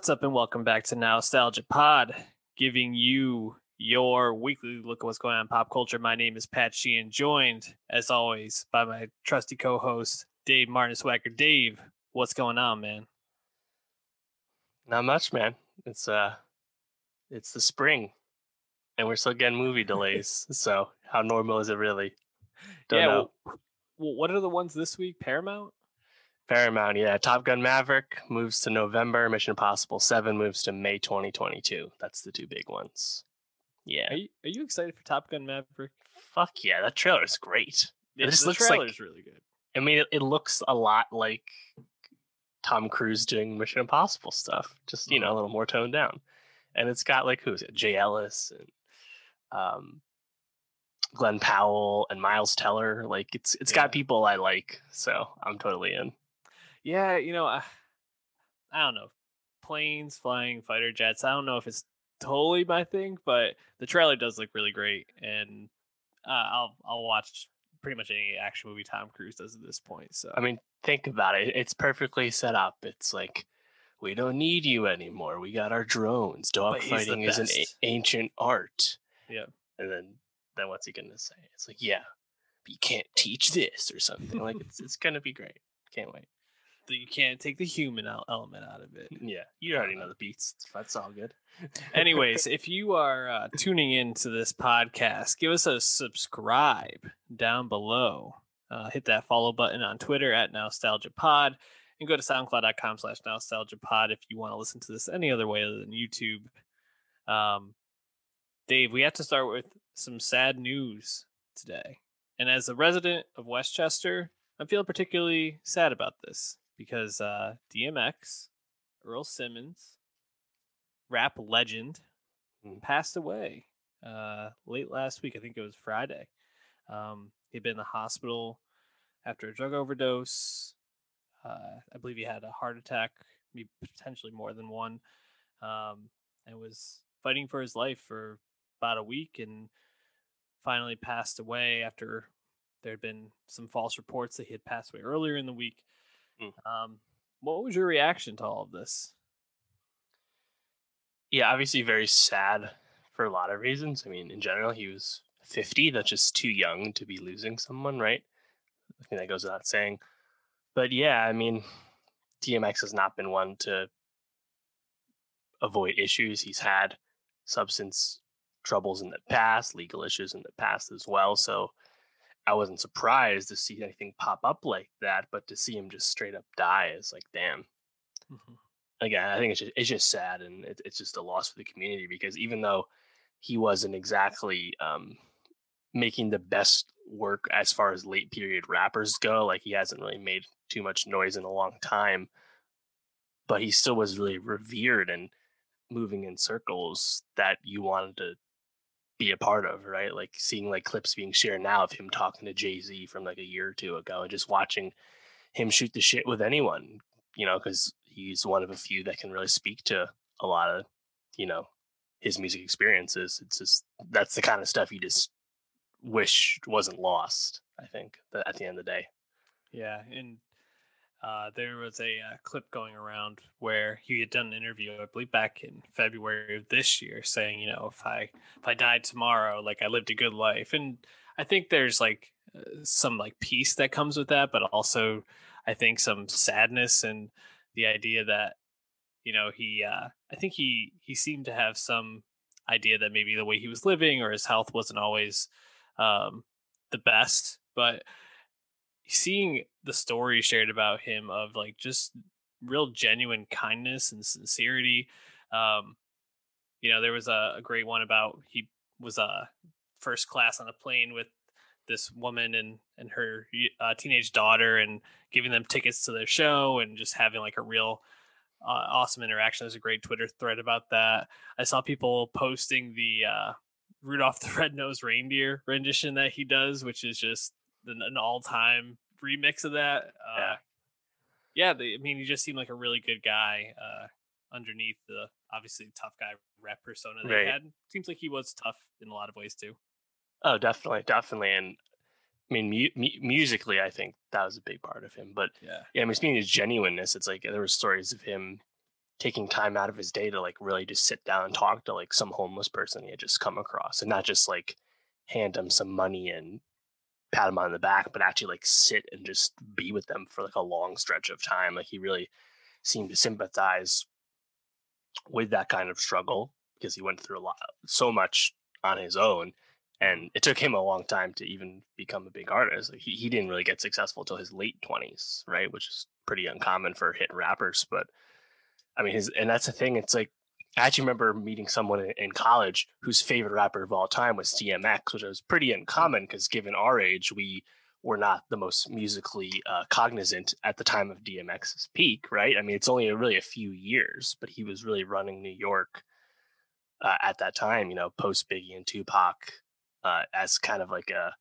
What's up, and welcome back to Nostalgia Pod, giving you your weekly look at what's going on in pop culture. My name is Pat Sheehan, joined, as always, by my trusty co host, Dave Martin Swacker. Dave, what's going on, man? Not much, man. It's uh it's the spring and we're still getting movie delays. so how normal is it really? Don't yeah, know. Well, what are the ones this week? Paramount? Paramount, yeah. Top Gun Maverick moves to November. Mission Impossible 7 moves to May 2022. That's the two big ones. Yeah. Are you, are you excited for Top Gun Maverick? Fuck yeah. That trailer is great. It, it just looks like, really good. I mean, it, it, looks a lot like Tom Cruise doing Mission Impossible stuff, just, you know, a mm-hmm. little more toned down. And it's got like, who's it? Jay Ellis and um, Glen Powell and Miles Teller. Like it's it's yeah. got people I like, so I'm totally in. Yeah, you know, I, I don't know, planes, flying fighter jets. I don't know if it's totally my thing, but the trailer does look really great, and uh, I'll I'll watch pretty much any action movie Tom Cruise does at this point. So I mean, think about it. It's perfectly set up. It's like we don't need you anymore. We got our drones. Dogfighting is an a- ancient art. Yeah. And then then what's he gonna say? It's like, yeah, but you can't teach this or something. like it's it's gonna be great. Can't wait you can't take the human element out of it. Yeah, you already know the beats. That's all good. Anyways, if you are uh, tuning into this podcast, give us a subscribe down below. Uh, hit that follow button on Twitter at Nostalgia Pod, and go to SoundCloud.com slash Nostalgia Pod if you want to listen to this any other way other than YouTube. Um, Dave, we have to start with some sad news today. And as a resident of Westchester, I'm feeling particularly sad about this because uh, DMX, Earl Simmons, rap legend, mm. passed away uh, late last week. I think it was Friday. Um, he'd been in the hospital after a drug overdose. Uh, I believe he had a heart attack, maybe potentially more than one, um, and was fighting for his life for about a week and finally passed away after there had been some false reports that he had passed away earlier in the week. Mm. Um, what was your reaction to all of this? Yeah, obviously very sad for a lot of reasons. I mean, in general, he was 50. That's just too young to be losing someone, right? I think that goes without saying. But yeah, I mean, DMX has not been one to avoid issues. He's had substance troubles in the past, legal issues in the past as well. So I wasn't surprised to see anything pop up like that, but to see him just straight up die is like, damn. Mm-hmm. Again, I think it's just, it's just sad and it, it's just a loss for the community because even though he wasn't exactly um, making the best work as far as late period rappers go, like he hasn't really made too much noise in a long time, but he still was really revered and moving in circles that you wanted to be a part of, right? Like seeing like clips being shared now of him talking to Jay Z from like a year or two ago, and just watching him shoot the shit with anyone, you know, because he's one of a few that can really speak to a lot of, you know, his music experiences. It's just that's the kind of stuff you just wish wasn't lost. I think at the end of the day. Yeah, and uh, there was a uh, clip going around where he had done an interview, I believe, back in February of this year, saying, you know, if I if I died tomorrow, like I lived a good life, and I think there's like uh, some like peace that comes with that, but also I think some sadness and the idea that you know he uh, I think he he seemed to have some idea that maybe the way he was living or his health wasn't always um, the best, but seeing the story shared about him of like just real genuine kindness and sincerity. Um, you know, there was a, a great one about he was a uh, first class on a plane with this woman and and her uh, teenage daughter and giving them tickets to their show and just having like a real uh, awesome interaction. There's a great Twitter thread about that. I saw people posting the uh, Rudolph the Red-Nosed Reindeer rendition that he does, which is just an all-time remix of that. Uh, yeah, yeah. They, I mean, he just seemed like a really good guy uh, underneath the obviously tough guy rep persona they right. had. Seems like he was tough in a lot of ways too. Oh, definitely, definitely, and I mean, mu- mu- musically, I think that was a big part of him. But yeah, yeah, I mean, speaking of genuineness, it's like there were stories of him taking time out of his day to like really just sit down and talk to like some homeless person he had just come across and not just like hand him some money and pat him on the back, but actually like sit and just be with them for like a long stretch of time. Like he really seemed to sympathize with that kind of struggle because he went through a lot, so much on his own. And it took him a long time to even become a big artist. Like he, he didn't really get successful till his late 20s, right? Which is pretty uncommon for hit rappers. But I mean, his, and that's the thing. It's like, I actually remember meeting someone in, college whose favorite rapper of all time was DMX, which was pretty uncommon because given our age, we were not the most musically uh, cognizant at the time of DMX's peak, right? I mean, it's only really a few years, but he was really running New York uh, at that time, you know, post Biggie and Tupac uh, as kind of like a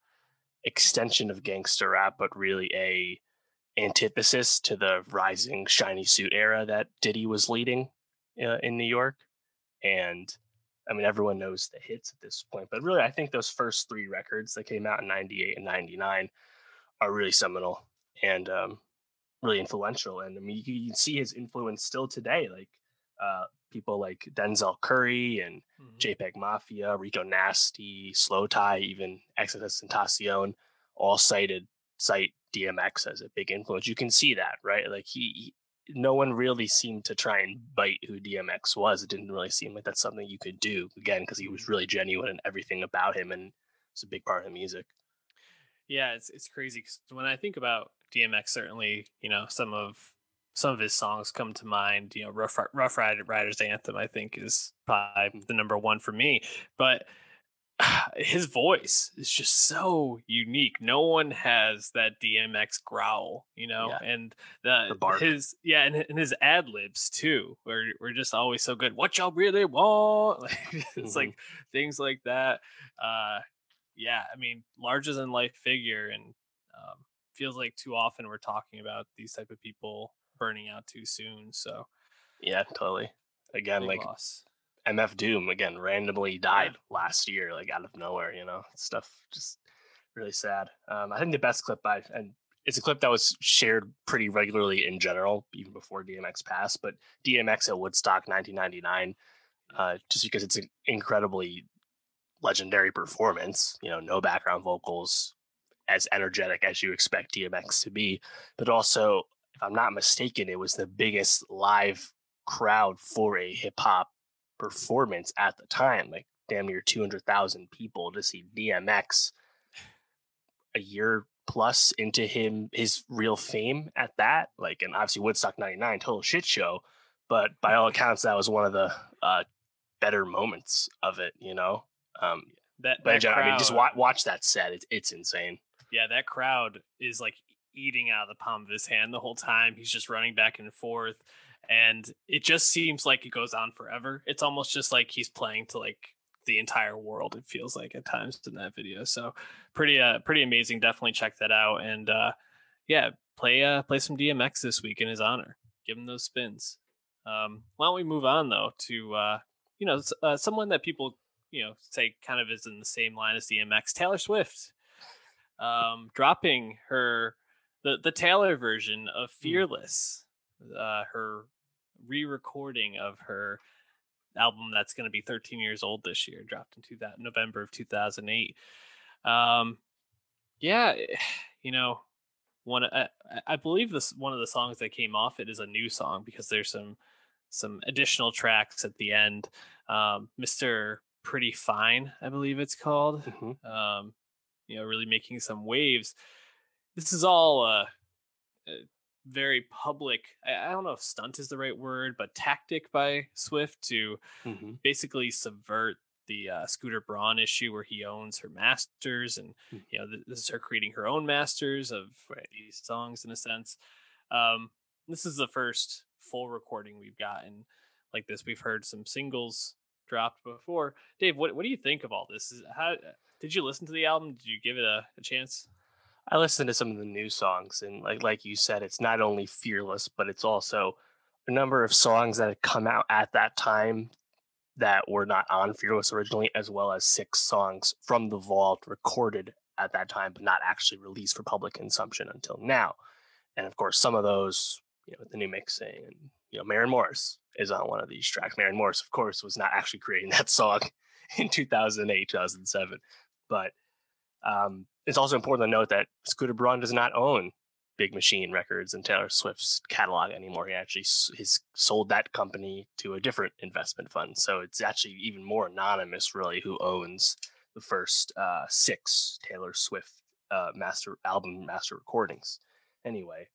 extension of gangster rap, but really a antithesis to the rising shiny suit era that Diddy was leading uh, in New York. And I mean, everyone knows the hits at this point, but really, I think those first three records that came out in 98 and 99 are really seminal and um, really influential. And I mean, you, can see his influence still today. Like uh, people like Denzel Curry and mm-hmm. JPEG Mafia, Rico Nasty, Slowthai, even Exodus and XXXTentacion, all cited cite DMX as a big influence. You can see that, right? Like he no one really seemed to try and bite who DMX was. It didn't really seem like that's something you could do again because he was mm-hmm. really genuine and everything about him, and it's a big part of the music. Yeah, it's it's crazy because when I think about DMX, certainly you know some of some of his songs come to mind. You know, Rough Rough Riders Anthem, I think, is probably mm. the number one for me. But his voice is just so unique. No one has that DMX growl, you know, yeah. and the, the his yeah, and, and his ad libs too, were were just always so good. What y'all really want? Like, it's mm-hmm. like things like that. Uh, yeah, I mean, larger than life figure, and um, feels like too often we're talking about these type of people burning out too soon. So yeah, totally. Again, like loss. MF Doom again randomly died yeah. last year, like out of nowhere. You know, stuff just really sad. Um, I think the best clip I and it's a clip that was shared pretty regularly in general, even before DMX passed. But DMX at Woodstock 1999, uh, just because it's an incredibly legendary performance. You know, no background vocals, as energetic as you expect DMX to be, but also, if I'm not mistaken, it was the biggest live crowd for a hip hop performance at the time, like damn near 200,000 people to see DMX a year plus into him his real fame at that like and obviously Woodstock 99 total shit show but by all accounts that was one of the uh, better moments of it you know? Um that, but crowd, I mean just watch, watch that set it's, it's insane. Yeah that crowd is like eating out of the palm of his hand the whole time he's just running back and forth and it just seems like it goes on forever. It's almost just like he's playing to like the entire world. It feels like at times in that video. So pretty uh pretty amazing. Definitely check that out. And uh yeah, play uh play some DMX this week in his honor. Give him those spins. Um, why don't we move on though to uh you know uh, someone that people you know say kind of is in the same line as DMX, Taylor Swift, um, dropping her the the Taylor version of hmm. Fearless, uh, her re-recording of her album that's going to be 13 years old this year, dropped in two, November of 2008. Um, yeah, eh, you know, one I, I believe this one of the songs that came off it is a new song because there's some some additional tracks at the end. Um, Mr. Pretty Fine, I believe it's called. Mm-hmm. Um, you know, really making some waves. This is all uh, uh very public I, I, don't know if stunt is the right word but tactic by swift to mm-hmm. basically subvert the uh, scooter braun issue where he owns her masters and mm-hmm. you know this is her creating her own masters of right. these songs in a sense um, this is the first full recording we've gotten like this we've heard some singles dropped before dave what, what do you think of all this is how did you listen to the album did you give it a, a chance I listened to some of the new songs, and like like you said, it's not only fearless, but it's also a number of songs that had come out at that time that were not on Fearless originally, as well as six songs from the vault recorded at that time, but not actually released for public consumption until now. And of course, some of those, you know, the new mixing and you know, Maren Morris is on one of these tracks. Maren Morris, of course, was not actually creating that song in 2008, 2007. But um, it's also important to note that Scooter Braun does not own Big Machine Records and Taylor Swift's catalog anymore. He actually has sold that company to a different investment fund. So it's actually even more anonymous, really, who owns the first uh, six Taylor Swift uh, master album master recordings. Anyway,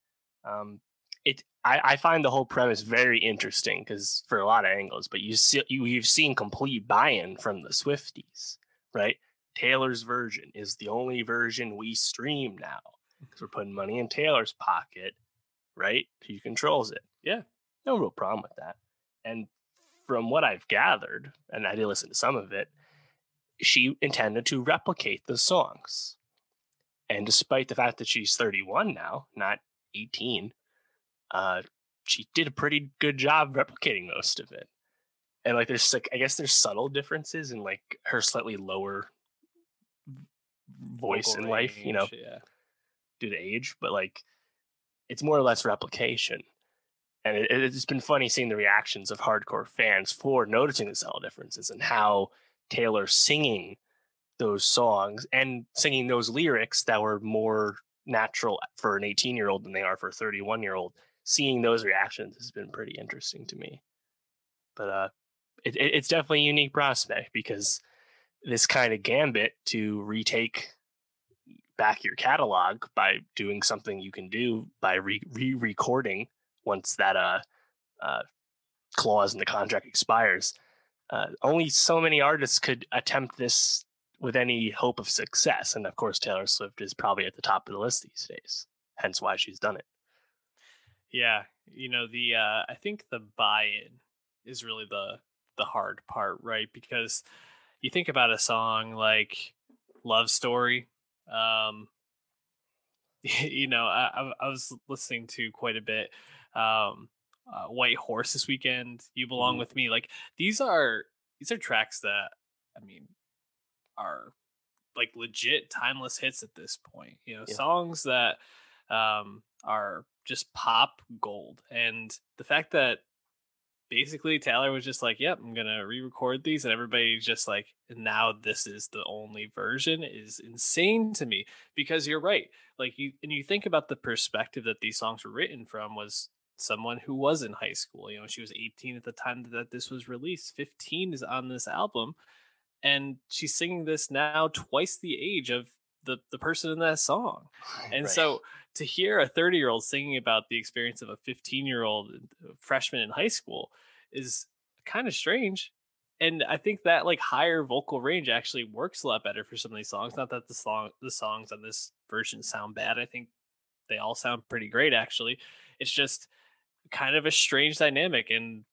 um, it I, I, find the whole premise very interesting because for a lot of angles, but you see you, you've seen complete buy-in from the Swifties, right? Taylor's version is the only version we stream now because we're putting money in Taylor's pocket, right? He controls it. Yeah, no real problem with that. And from what I've gathered, and I did listen to some of it, she intended to replicate the songs. And despite the fact that she's 31 now, not 18, uh, she did a pretty good job replicating most of it. And like, there's like, I guess there's subtle differences in like her slightly lower voice Vocal in range, life, you know, yeah. due to age, but like, it's more or less replication. And it, it's been funny seeing the reactions of hardcore fans for noticing the subtle differences and how Taylor singing those songs and singing those lyrics that were more natural for an 18 year old than they are for a 31 year old seeing those reactions has been pretty interesting to me but uh it, it's definitely a unique prospect because this kind of gambit to retake back your catalog by doing something you can do by re recording once that uh, uh clause in the contract expires uh, only so many artists could attempt this with any hope of success. And of course, Taylor Swift is probably at the top of the list these days. Hence why she's done it. Yeah, you know the uh, I think the buy-in is really the the hard part, right? Because you think about a song like "Love Story." Um, you know, I, I was listening to quite a bit. Um, uh, White Horse this weekend. You belong mm-hmm. with me. Like these are these are tracks that I mean are like legit timeless hits at this point. You know, yeah. songs that um, are just pop gold. And the fact that basically Taylor was just like, "Yep, I'm gonna re-record these," and everybody's just like, "Now this is the only version," is insane to me. Because you're right, like you and you think about the perspective that these songs were written from was someone who was in high school. You know, she was 18 at the time that this was released. 15 is on this album, and she's singing this now twice the age of the the person in that song. And right. so to hear a 30 year old singing about the experience of a 15 year old uh, freshman in high school is kind of strange. And I think that like higher vocal range actually works a lot better for some of these songs. Not that the song the songs on this version sound bad. I think they all sound pretty great actually. It's just kind of a strange dynamic and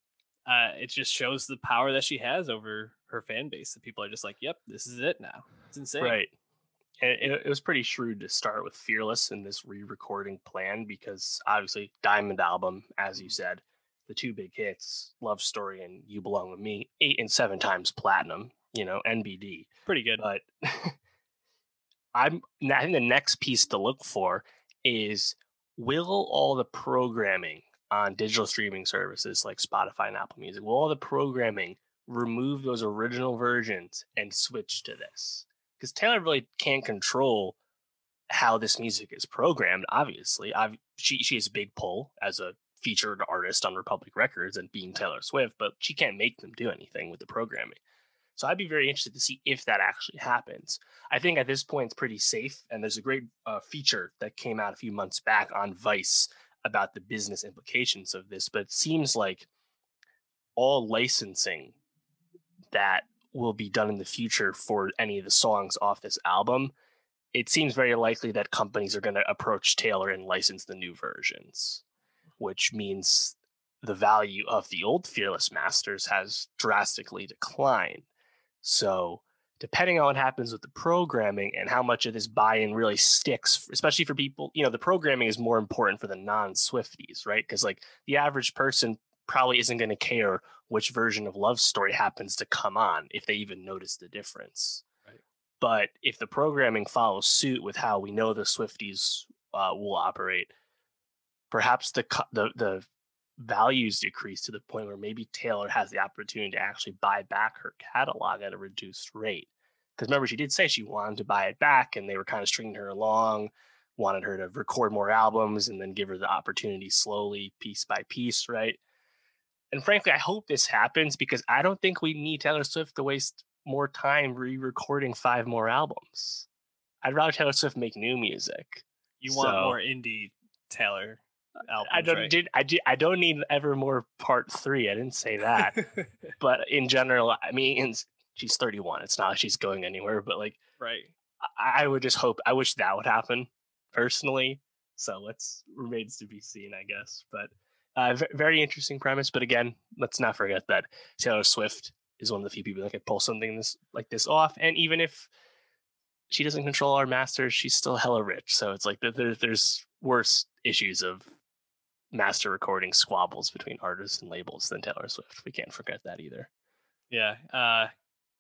uh, it just shows the power that she has over her fan base that people are just like, "Yep, this is it now." It's insane, right? And it, it was pretty shrewd to start with "Fearless" in this re-recording plan because obviously Diamond album, as you mm-hmm. said, the two big hits, "Love Story" and "You Belong with Me," eight and seven times platinum. You know, NBD, pretty good. But I'm I think the next piece to look for is will all the programming on digital streaming services like Spotify and Apple Music, will all the programming remove those original versions and switch to this? Because Taylor really can't control how this music is programmed. Obviously, I've, she she has a big pull as a featured artist on Republic Records and being Taylor Swift, but she can't make them do anything with the programming. So I'd be very interested to see if that actually happens. I think at this point it's pretty safe, and there's a great uh, feature that came out a few months back on Vice about the business implications of this, but it seems like all licensing that will be done in the future for any of the songs off this album, it seems very likely that companies are going to approach Taylor and license the new versions, which means the value of the old Fearless Masters has drastically declined. So depending on what happens with the programming and how much of this buy-in really sticks especially for people you know the programming is more important for the non-swifties right because like the average person probably isn't going to care which version of love story happens to come on if they even notice the difference right. but if the programming follows suit with how we know the swifties uh, will operate perhaps the, the the values decrease to the point where maybe Taylor has the opportunity to actually buy back her catalog at a reduced rate. Because remember, she did say she wanted to buy it back, and they were kind of stringing her along, wanted her to record more albums and then give her the opportunity slowly, piece by piece, right? And frankly, I hope this happens because I don't think we need Taylor Swift to waste more time re-recording five more albums. I'd rather Taylor Swift make new music. You want so, more indie Taylor albums, I don't right? did I did I don't need Evermore Part Three. I didn't say that, but in general, I mean, she's 31. It's not like she's going anywhere, but like, right. I, I would just hope. I wish that would happen personally. So let's remains to be seen, I guess. But uh, v- very interesting premise. But again, let's not forget that Taylor Swift is one of the few people that can pull something this like this off. And even if she doesn't control our masters, she's still hella rich. So it's like there, there's worse issues of master recording squabbles between artists and labels than Taylor Swift. We can't forget that either. Yeah. Uh,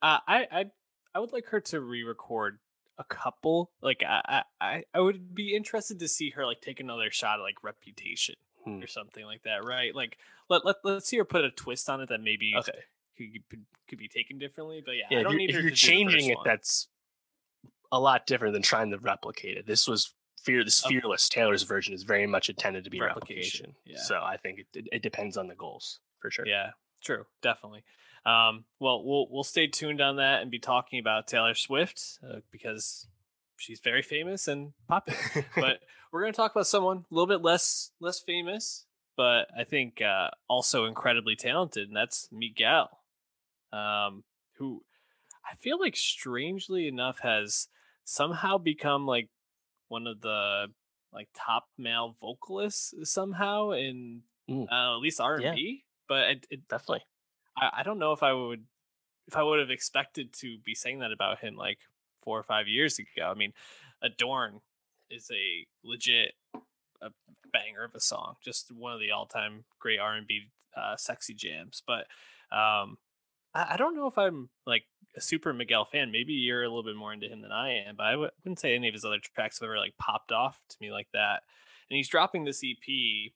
uh, I I I would like her to re-record a couple. Like I I I would be interested to see her like take another shot at like Reputation hmm. or something like that, right? Like let let let's see her put a twist on it that maybe okay. could could be taken differently. But yeah, yeah I don't if need you're, her if you're changing it. One. That's a lot different than trying to replicate it. This was fear. This fearless Taylor's version is very much intended to be replication. replication. Yeah. So I think it, it depends on the goals for sure. Yeah, true, definitely. Um, well, we'll we'll stay tuned on that and be talking about Taylor Swift uh, because she's very famous and popular. but we're going to talk about someone a little bit less less famous, but I think uh, also incredibly talented, and that's Miguel, um, who I feel like strangely enough has somehow become like one of the like top male vocalists somehow in mm. uh, at least R and B. But it, it, definitely, I, I don't know if I would if I would have expected to be saying that about him like four or five years ago. I mean, Adorn is a legit a banger of a song, just one of the all time great R and B uh, sexy jams. But um, I, I, don't know if I'm like a super Miguel fan. Maybe you're a little bit more into him than I am, but I w- wouldn't say any of his other tracks have ever like popped off to me like that. And he's dropping this EP,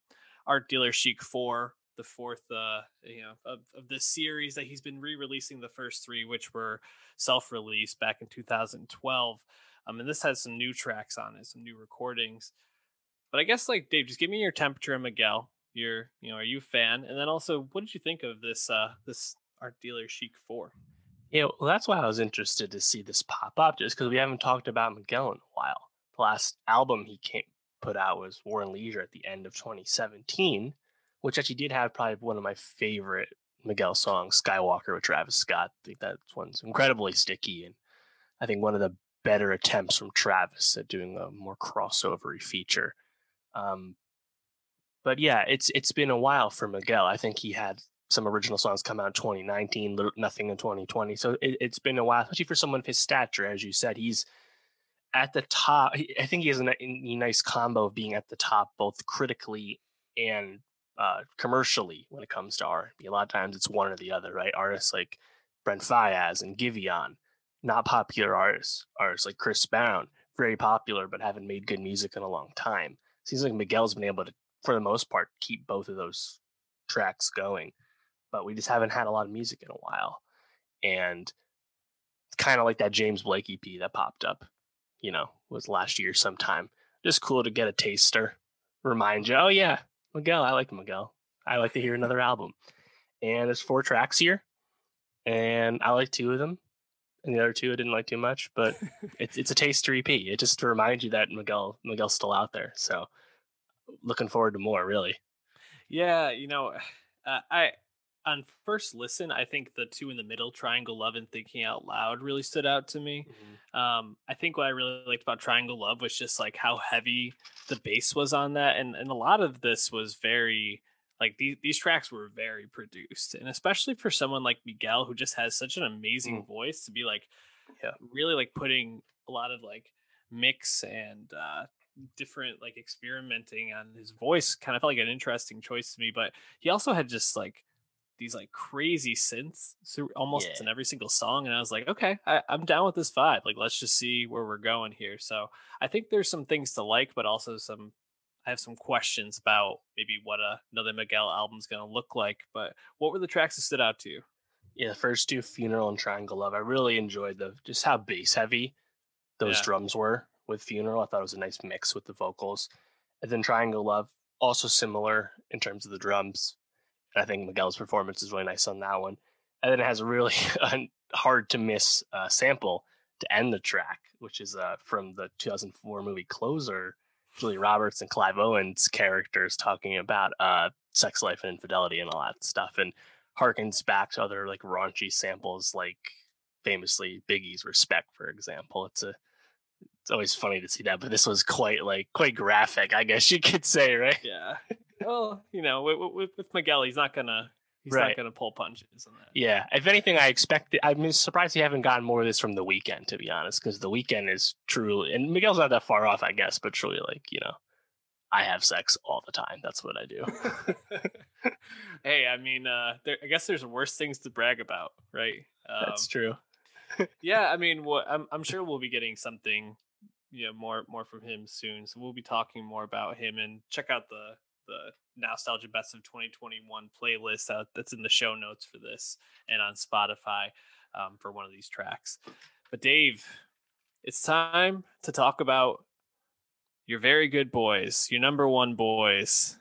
Art Dealer Chic Four, the fourth uh you know of, of this series that he's been re-releasing the first three which were self-released back in 2012 um and this has some new tracks on it some new recordings. But i guess like dave just give me your temperature miguel you're you know are you a fan? And then also what did you think of this uh this art dealer chic 4 yeah well that's why i was interested to see this pop up just because we haven't talked about miguel in a while. The last album he came put out was war and leisure at the end of 2017 which actually did have probably one of my favorite Miguel songs, Skywalker with Travis Scott. I think that one's incredibly sticky and I think one of the better attempts from Travis at doing a more crossovery feature. Um, but yeah, it's it's been a while for Miguel. I think he had some original songs come out in 2019, nothing in 2020. So it, has been a while, especially for someone of his stature. As you said, he's at the top. I think he has a, a nice combo of being at the top, both critically and uh, commercially when it comes to R&B. A lot of times it's one or the other, right? Artists like Brent Faiyaz and Giveon, not popular artists. Artists like Chris Brown, very popular but haven't made good music in a long time. Seems like Miguel's been able to, for the most part, keep both of those tracks going, but we just haven't had a lot of music in a while. And it's kind of like that James Blake EP that popped up, you know, was last year sometime. Just cool to get a taster, remind you, oh yeah, Miguel. I like Miguel. I like to hear another album. And there's four tracks here, and I like two of them, and the other two I didn't like too much. But it's it's a taste to repeat. It just to remind you that Miguel Miguel's still out there. So looking forward to more. Really. Yeah, you know, uh, I on first listen, I think the two in the middle, Triangle Love and Thinking Out Loud, really stood out to me. Mm-hmm. Um, I think what I really liked about Triangle Love was just like how heavy the bass was on that, and and a lot of this was very like these these tracks were very produced, and especially for someone like Miguel who just has such an amazing mm. voice to be like, yeah, really like putting a lot of like mix and uh different like experimenting on his voice kind of felt like an interesting choice to me but he also had just like these like crazy synths almost yeah. in every single song and i was like okay I, i'm down with this vibe like let's just see where we're going here so i think there's some things to like but also some I have some questions about maybe what a, another Miguel album's going to look like. But what were the tracks that stood out to you? Yeah, the first two, Funeral and Triangle Love. I really enjoyed the just how bass heavy those Yeah. drums were with Funeral. I thought it was a nice mix with the vocals. And then Triangle Love, also similar in terms of the drums. And I think Miguel's performance is really nice on that one. And then it has a really hard to miss uh, sample to end the track, which is uh, from the 2004 movie Closer. Julia Roberts and Clive Owens characters talking about uh, sex life and infidelity and all that stuff, and harkens back to other like raunchy samples, like famously Biggie's "Respect," for example. It's a it's always funny to see that, but this was quite like quite graphic, I guess you could say, right? Yeah. Well, you know, with, with, with Miguel, he's not gonna he's Right. not gonna pull punches on that. Yeah. If anything, I expected. I'm surprised you haven't gotten more of this from the Weeknd, to be honest, because the Weeknd is truly, and Miguel's not that far off, I guess, but truly, like you know, I have sex all the time. That's what I do. hey, I mean, uh, there, I guess there's worse things to brag about, right? Um, That's true. yeah, I mean, what I'm I'm sure we'll be getting something, you know, more more from him soon. So we'll be talking more about him and check out the the nostalgia best of 2021 playlist out that's in the show notes for this and on Spotify um, for one of these tracks. But Dave, it's time to talk about your very good boys, your number one boys,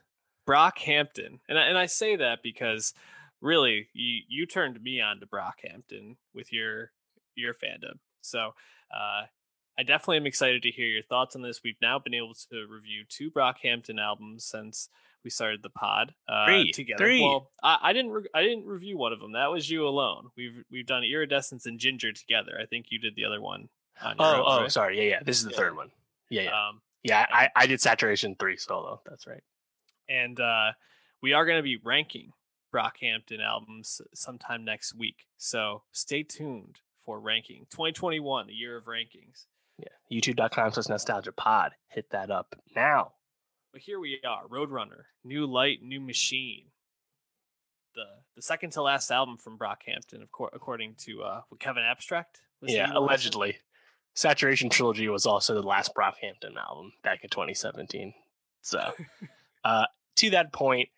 Brockhampton, and I, and I say that because really you you turned me on to Brockhampton with your your fandom. So uh, I definitely am excited to hear your thoughts on this. We've now been able to review two Brockhampton albums since we started the pod uh, Three. together. Three. Well, I, I didn't re- I didn't review one of them. That was you alone. We've we've done Iridescence and Ginger together. I think you did the other one. On your Oh, own, oh, right? sorry. Yeah, yeah. This is the Yeah. third one. Yeah, yeah. Um, Yeah, I, I did Saturation 3 solo. That's right. and uh, we are going to be ranking Brockhampton albums sometime next week. So stay tuned for ranking 2021, a year of rankings. Yeah. YouTube.com slash nostalgia pod. Hit that up now. But here we are, Roadrunner, New Light, New Machine. The the second to last album from Brockhampton, of course, according to uh, Kevin Abstract. was yeah, saying the last one? allegedly. Saturation Trilogy was also the last Brockhampton album back in 2017. So, uh, to that point,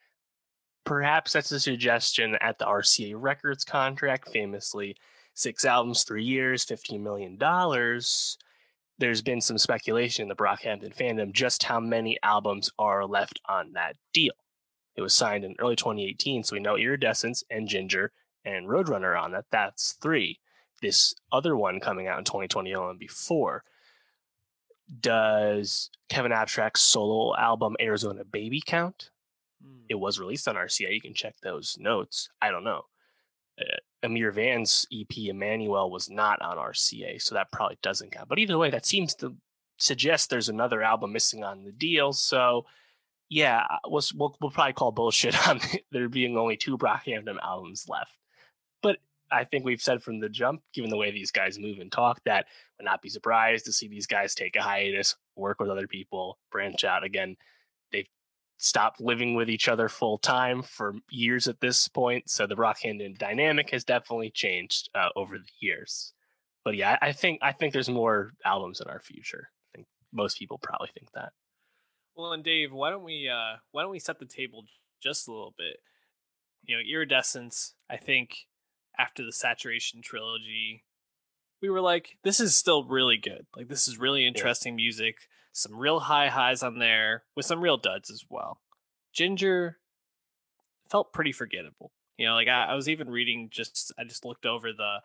perhaps that's a suggestion at the RCA Records contract, famously six albums, three years, $15 million. There's been some speculation in the Brockhampton fandom just how many albums are left on that deal. It was signed in early 2018, so we know Iridescence and Ginger and Roadrunner on that. That's three this other one coming out in 2021 and before. Does Kevin Abstract's solo album Arizona Baby count? Hmm. It was released on RCA. You can check those notes. I don't know. Uh, Ameer Vann's EP Emmanuel was not on RCA, so that probably doesn't count. But either way, that seems to suggest there's another album missing on the deal. So, yeah, we'll, we'll, we'll probably call bullshit on there being only two Brockhampton albums left. But I think we've said from the jump, given the way these guys move and talk, that would not be surprised to see these guys take a hiatus, work with other people, branch out again. Stopped living with each other full time for years at this point, so the Brockhampton dynamic has definitely changed uh, over the years. But yeah, I think I think there's more albums in our future. I think most people probably think that. Well, and Dave, why don't we uh why don't we set the table just a little bit? You know, Iridescence, I think after the Saturation trilogy, we were like, this is still really good. Like this is really interesting music, some real high highs on there with some real duds as well. Ginger felt pretty forgettable. You know, like I, I was even reading just I just looked over the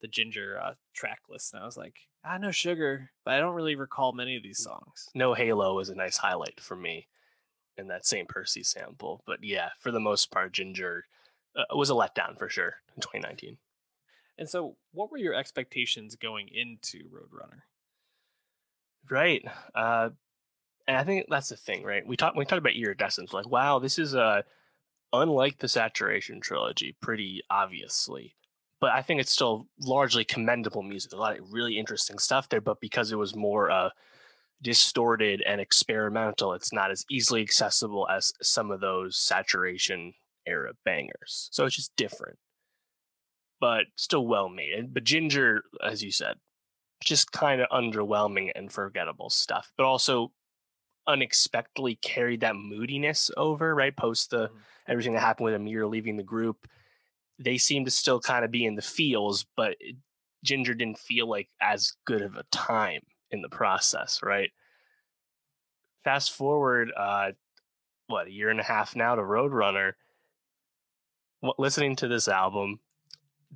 the Ginger uh, track list and I was like, I know Sugar, but I don't really recall many of these songs. No Halo was a nice highlight for me in that same Percy sample. But yeah, for the most part, Ginger uh, was a letdown for sure in 2019. And so, what were your expectations going into Roadrunner? Right. Uh, and I think that's the thing, right? We talked we talked about iridescence, like, wow, this is a unlike the saturation trilogy, pretty obviously. But I think it's still largely commendable music. A lot of really interesting stuff there, but because it was more uh distorted and experimental, it's not as easily accessible as some of those saturation era bangers. So it's just different. But still well made. But Ginger, as you said, just kind of underwhelming and forgettable stuff, but also unexpectedly carried that moodiness over, right? Post the Mhm. everything that happened with Ameer leaving the group. They seem to still kind of be in the feels, but it, Ginger didn't feel like as good of a time in the process, right? Fast forward, uh, what a year and a half now to Roadrunner. Wh- Listening to this album,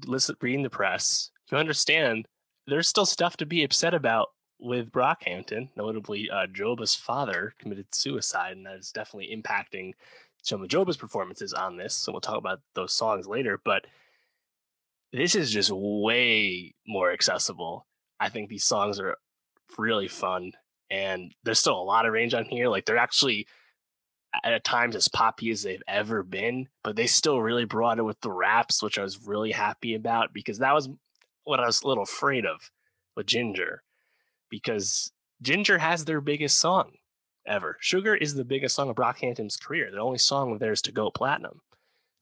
listen, reading the press, you understand there's still stuff to be upset about with Brockhampton. Notably, uh, Joba's father committed suicide, and that is definitely impacting some of Joba's performances on this. So we'll talk about those songs later. But this is just way more accessible. I think these songs are really fun, and there's still a lot of range on here. Like they're actually at times as poppy as they've ever been, but they still really brought it with the raps, which I was really happy about because that was what I was a little afraid of with Ginger, because Ginger has their biggest song ever. Sugar is the biggest song of Brockhampton's career. The only song of theirs to go platinum.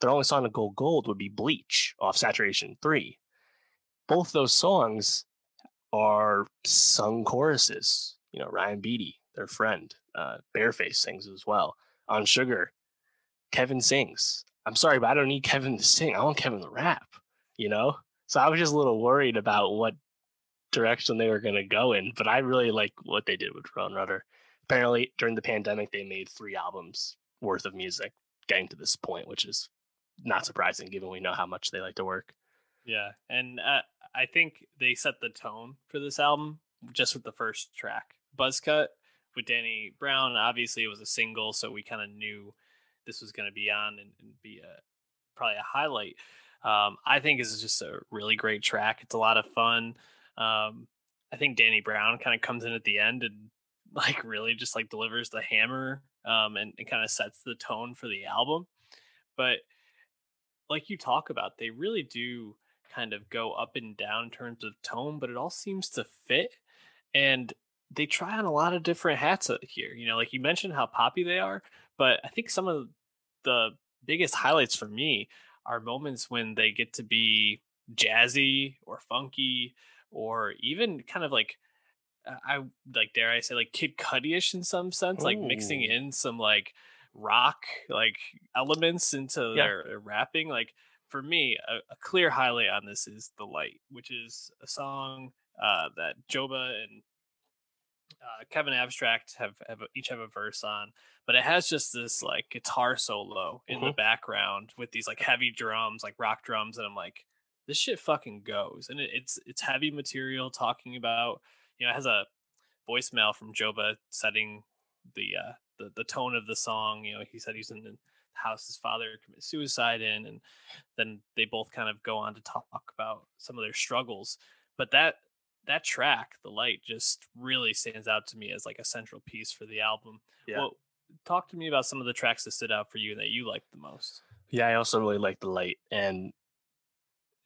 Their only song to go gold would be Bleach off Saturation 3. Both those songs are sung choruses. You know, Ryan Beatty, their friend, uh, Bearface sings as well. On Sugar, Kevin sings. I'm sorry, but I don't need Kevin to sing. I want Kevin to rap, you know? So I was just a little worried about what direction they were going to go in, but I really like what they did with Roadrunner. Apparently, during the pandemic, they made three albums worth of music getting to this point, which is not surprising given we know how much they like to work. Yeah, and uh, I think they set the tone for this album just with the first track, Buzzcut with Danny Brown. Obviously, it was a single, so we kind of knew this was going to be on and, and be a probably a highlight. Um, I think is just a really great track. It's a lot of fun. Um, I think Danny Brown kind of comes in at the end and like really just like delivers the hammer um, and, and kind of sets the tone for the album. But like you talk about, they really do kind of go up and down in terms of tone, but it all seems to fit. And they try on a lot of different hats here. You know, like you mentioned how poppy they are, but I think some of the biggest highlights for me are moments when they get to be jazzy or funky or even kind of like uh, I like dare I say like Kid Cudi-ish in some sense, like mixing in some like rock like elements into Yeah. their, their rapping. Like for me, a, a clear highlight on this is "The Light," which is a song uh, that Joba and uh, Kevin Abstract have, have each have a verse on, but it has just this like guitar solo in the background with these like heavy drums, like rock drums, and I'm like, this shit fucking goes, and it, it's it's heavy material talking about you know it has a voicemail from Joba setting the uh the, the tone of the song. You know, he said he's in the house his father committed suicide in, and then they both kind of go on to talk about some of their struggles. But that that track, the light, just really stands out to me as like a central piece for the album. Yeah. Well, talk to me about some of the tracks that stood out for you and that you liked the most. Yeah, I also really like the light. And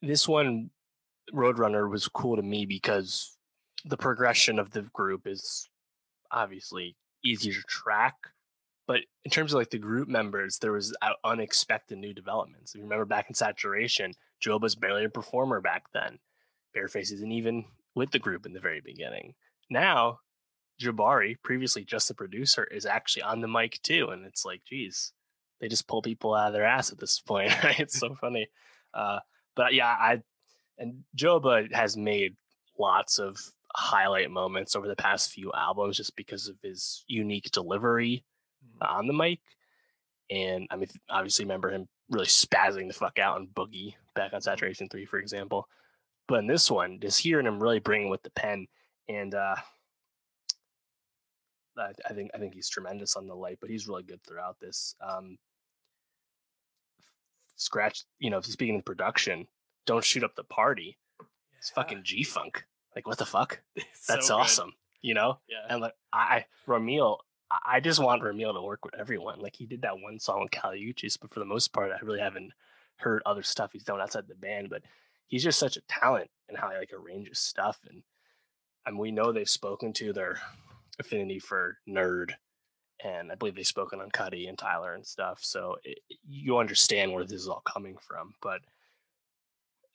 this one, Roadrunner, was cool to me because the progression of the group is obviously easier to track. But in terms of like the group members, there was uh, unexpected new developments. If you remember back in Saturation, Job was barely a performer back then. Bearface isn't even with the group in the very beginning. Now, Jabari, previously just the producer, is actually on the mic too. And it's like, geez, they just pull people out of their ass at this point. Right? It's so funny. Uh, but yeah, I and Joba has made lots of highlight moments over the past few albums just because of his unique delivery on the mic. And I mean, obviously, remember him really spazzing the fuck out on Boogie back on Saturation 3, for example. But in this one, just hearing him really bring with the pen, and uh, I, I think I think he's tremendous on the light, but he's really good throughout this. Um, scratch, you know, speaking of production, don't shoot up the party. It's fucking G Funk. Like, what the fuck? That's awesome. You know, Yeah. and like I, Romil, I- I just want Romil to work with everyone. Like he did that one song with Kali Uchis, but for the most part, I really haven't heard other stuff he's done outside the band. But he's just such a talent and how he like arranges stuff. And and we know they've spoken to their affinity for N.E.R.D, and I believe they've spoken on Cudi and Tyler and stuff. So it, you understand where this is all coming from. But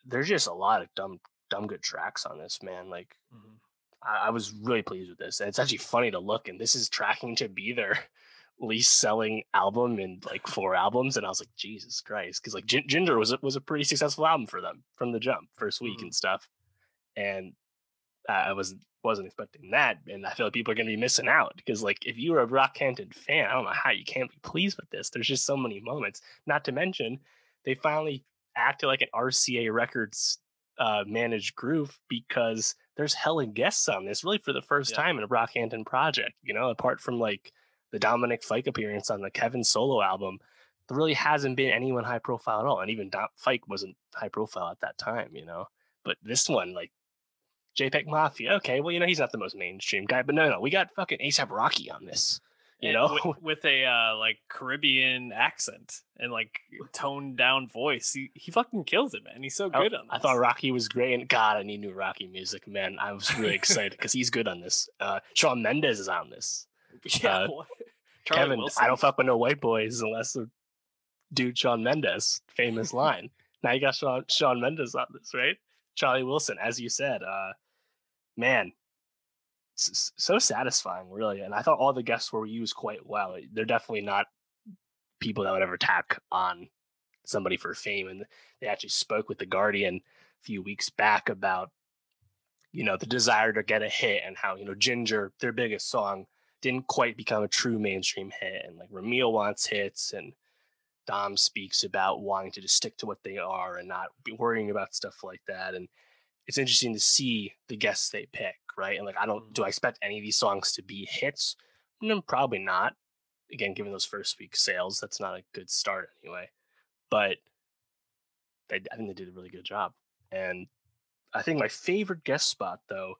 there's just a lot of dumb, dumb good tracks on this man. Like Mhm. I, I was really pleased with this. And it's actually funny to look, and this is tracking to be their least selling album in like four albums. And I was like, Jesus Christ, because like G- Ginger was a, was a pretty successful album for them from the jump, first week mm-hmm. and stuff. And I wasn't wasn't expecting that, and I feel like people are going to be missing out because, like, if you were a Brockhampton fan, I don't know how you can't be pleased with this. There's just so many moments. Not to mention, they finally acted like an RCA Records uh, managed group because there's hella guests on this, really for the first yeah. time in a Brockhampton project. You know, apart from like the Dominic Fike appearance on the Kevin solo album, there really hasn't been anyone high profile at all, and even Dom Fike wasn't high profile at that time. You know, but this one, like JPEG Mafia. Okay, well, you know, he's not the most mainstream guy, but no, no, we got fucking ASAP Rocky on this. You know, with, with a uh, like Caribbean accent and like toned down voice, he, he fucking kills it, man. He's so good I, on. This. I thought Rocky was great, and God, I need new Rocky music, man. I was really excited because he's good on this. Uh, Shawn Mendes is on this. Yeah, uh, Kevin, Wilson. I don't fuck with no white boys unless the dude Shawn Mendes, famous line. Now you got Shawn Shawn Mendes on this, right? Charlie Wilson, as you said, uh, man, so satisfying, really. And I thought all the guests were used quite well. They're definitely not people that would ever tack on somebody for fame. And they actually spoke with the Guardian a few weeks back about, you know, the desire to get a hit and how, you know, Ginger, their biggest song, didn't quite become a true mainstream hit. And like Romil wants hits and Dom speaks about wanting to just stick to what they are and not be worrying about stuff like that. And it's interesting to see the guests they pick, right? And like, I don't, do I mm-hmm. expect any of these songs to be hits? No, probably not. Again, given those first week sales, that's not a good start anyway. But they, I think they did a really good job. And I think my favorite guest spot, though,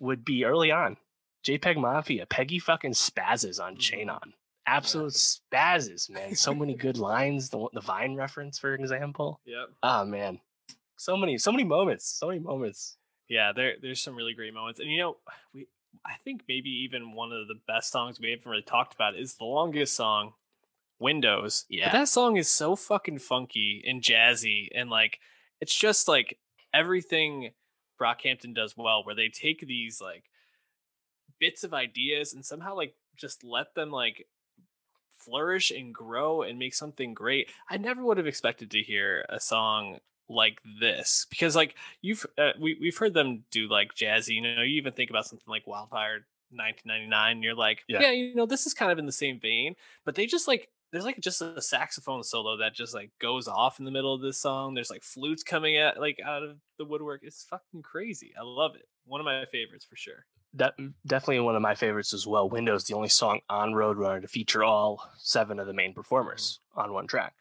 would be early on. JPEG Mafia, Peggy fucking spazzes on Chain mm-hmm. On absolute spazzes, man. So many good lines. The the Vine reference, for example. Yep. Oh man, so many, so many moments, so many moments. Yeah, there there's some really great moments, and you know, we I think maybe even one of the best songs we haven't really talked about is the longest song, Windows. Yeah, but that song is so fucking funky and jazzy, and like it's just like everything Brockhampton does well, where they take these like bits of ideas and somehow like just let them like flourish and grow and make something great. I never would have expected to hear a song like this because like you've uh, we we've heard them do like jazzy, you know, you even think about something like Wildfire 1999 and you're like, yeah. yeah, you know, this is kind of in the same vein, but they just like there's like just a saxophone solo that just like goes off in the middle of this song. There's like flutes coming at like out of the woodwork. It's fucking crazy. I love it. One of my favorites for sure that definitely one of my favorites as well. Windows, the only song on Roadrunner to feature all seven of the main performers mm. on one track.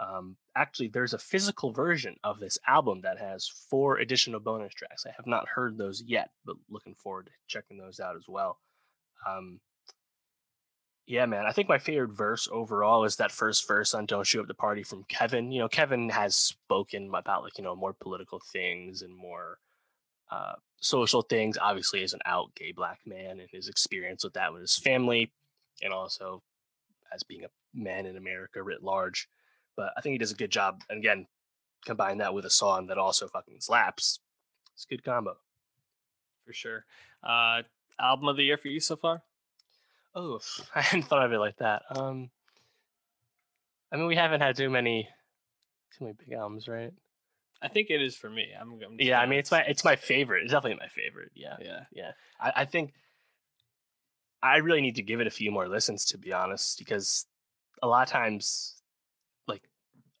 Um, actually, there's a physical version of this album that has four additional bonus tracks. I have not heard those yet, but looking forward to checking those out as well. Um, yeah, man, I think my favorite verse overall is that first verse on "Don't Show Up the Party" from Kevin. You know, Kevin has spoken about like you know more political things and more uh, social things, obviously as an out gay black man and his experience with that with his family, and also as being a man in America writ large. But I think he does a good job. And again, combine that with a song that also fucking slaps. It's a good combo. For sure. Uh, album of the year for you so far? Oh, I hadn't thought of it like that. Um, I mean, we haven't had too many, too many big albums, right? I think it is for me. I'm, I'm yeah. I mean, it's my it's my favorite. It's definitely my favorite. Yeah, yeah, yeah. I, I think I really need to give it a few more listens to be honest, because a lot of times, like,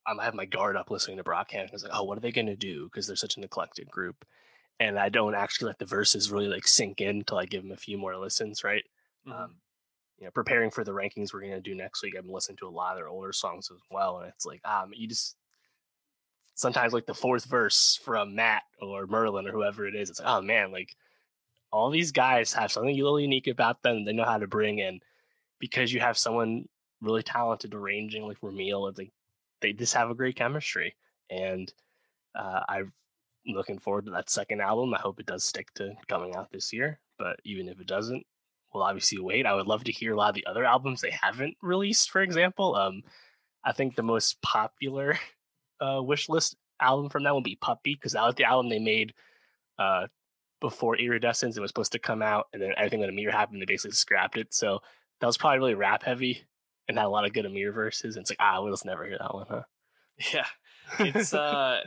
I'm, I have my guard up listening to Brockhampton. It's like, oh, what are they going to do? Because they're such an eclectic group, and I don't actually let the verses really like sink in until I give them a few more listens. Right. Mm-hmm. Um, you know, preparing for the rankings we're going to do next week, I've been listening to a lot of their older songs as well, and it's like, um, you just sometimes like the fourth verse from Matt or Merlyn or whoever it is. It's like, oh man, like all these guys have something a little unique about them. They know how to bring in because you have someone really talented arranging like Romil. They they just have a great chemistry, and uh, I'm looking forward to that second album. I hope it does stick to coming out this year. But even if it doesn't, we'll obviously wait. I would love to hear a lot of the other albums they haven't released. For example, um, I think the most popular uh, wish list album from that would be Puppy because that was the album they made uh, before Iridescence. It was supposed to come out, and then everything with Ameer happened. They basically scrapped it. So that was probably really rap heavy and had a lot of good Ameer verses. And it's like, ah, we'll just never hear that one, huh? Yeah, it's uh,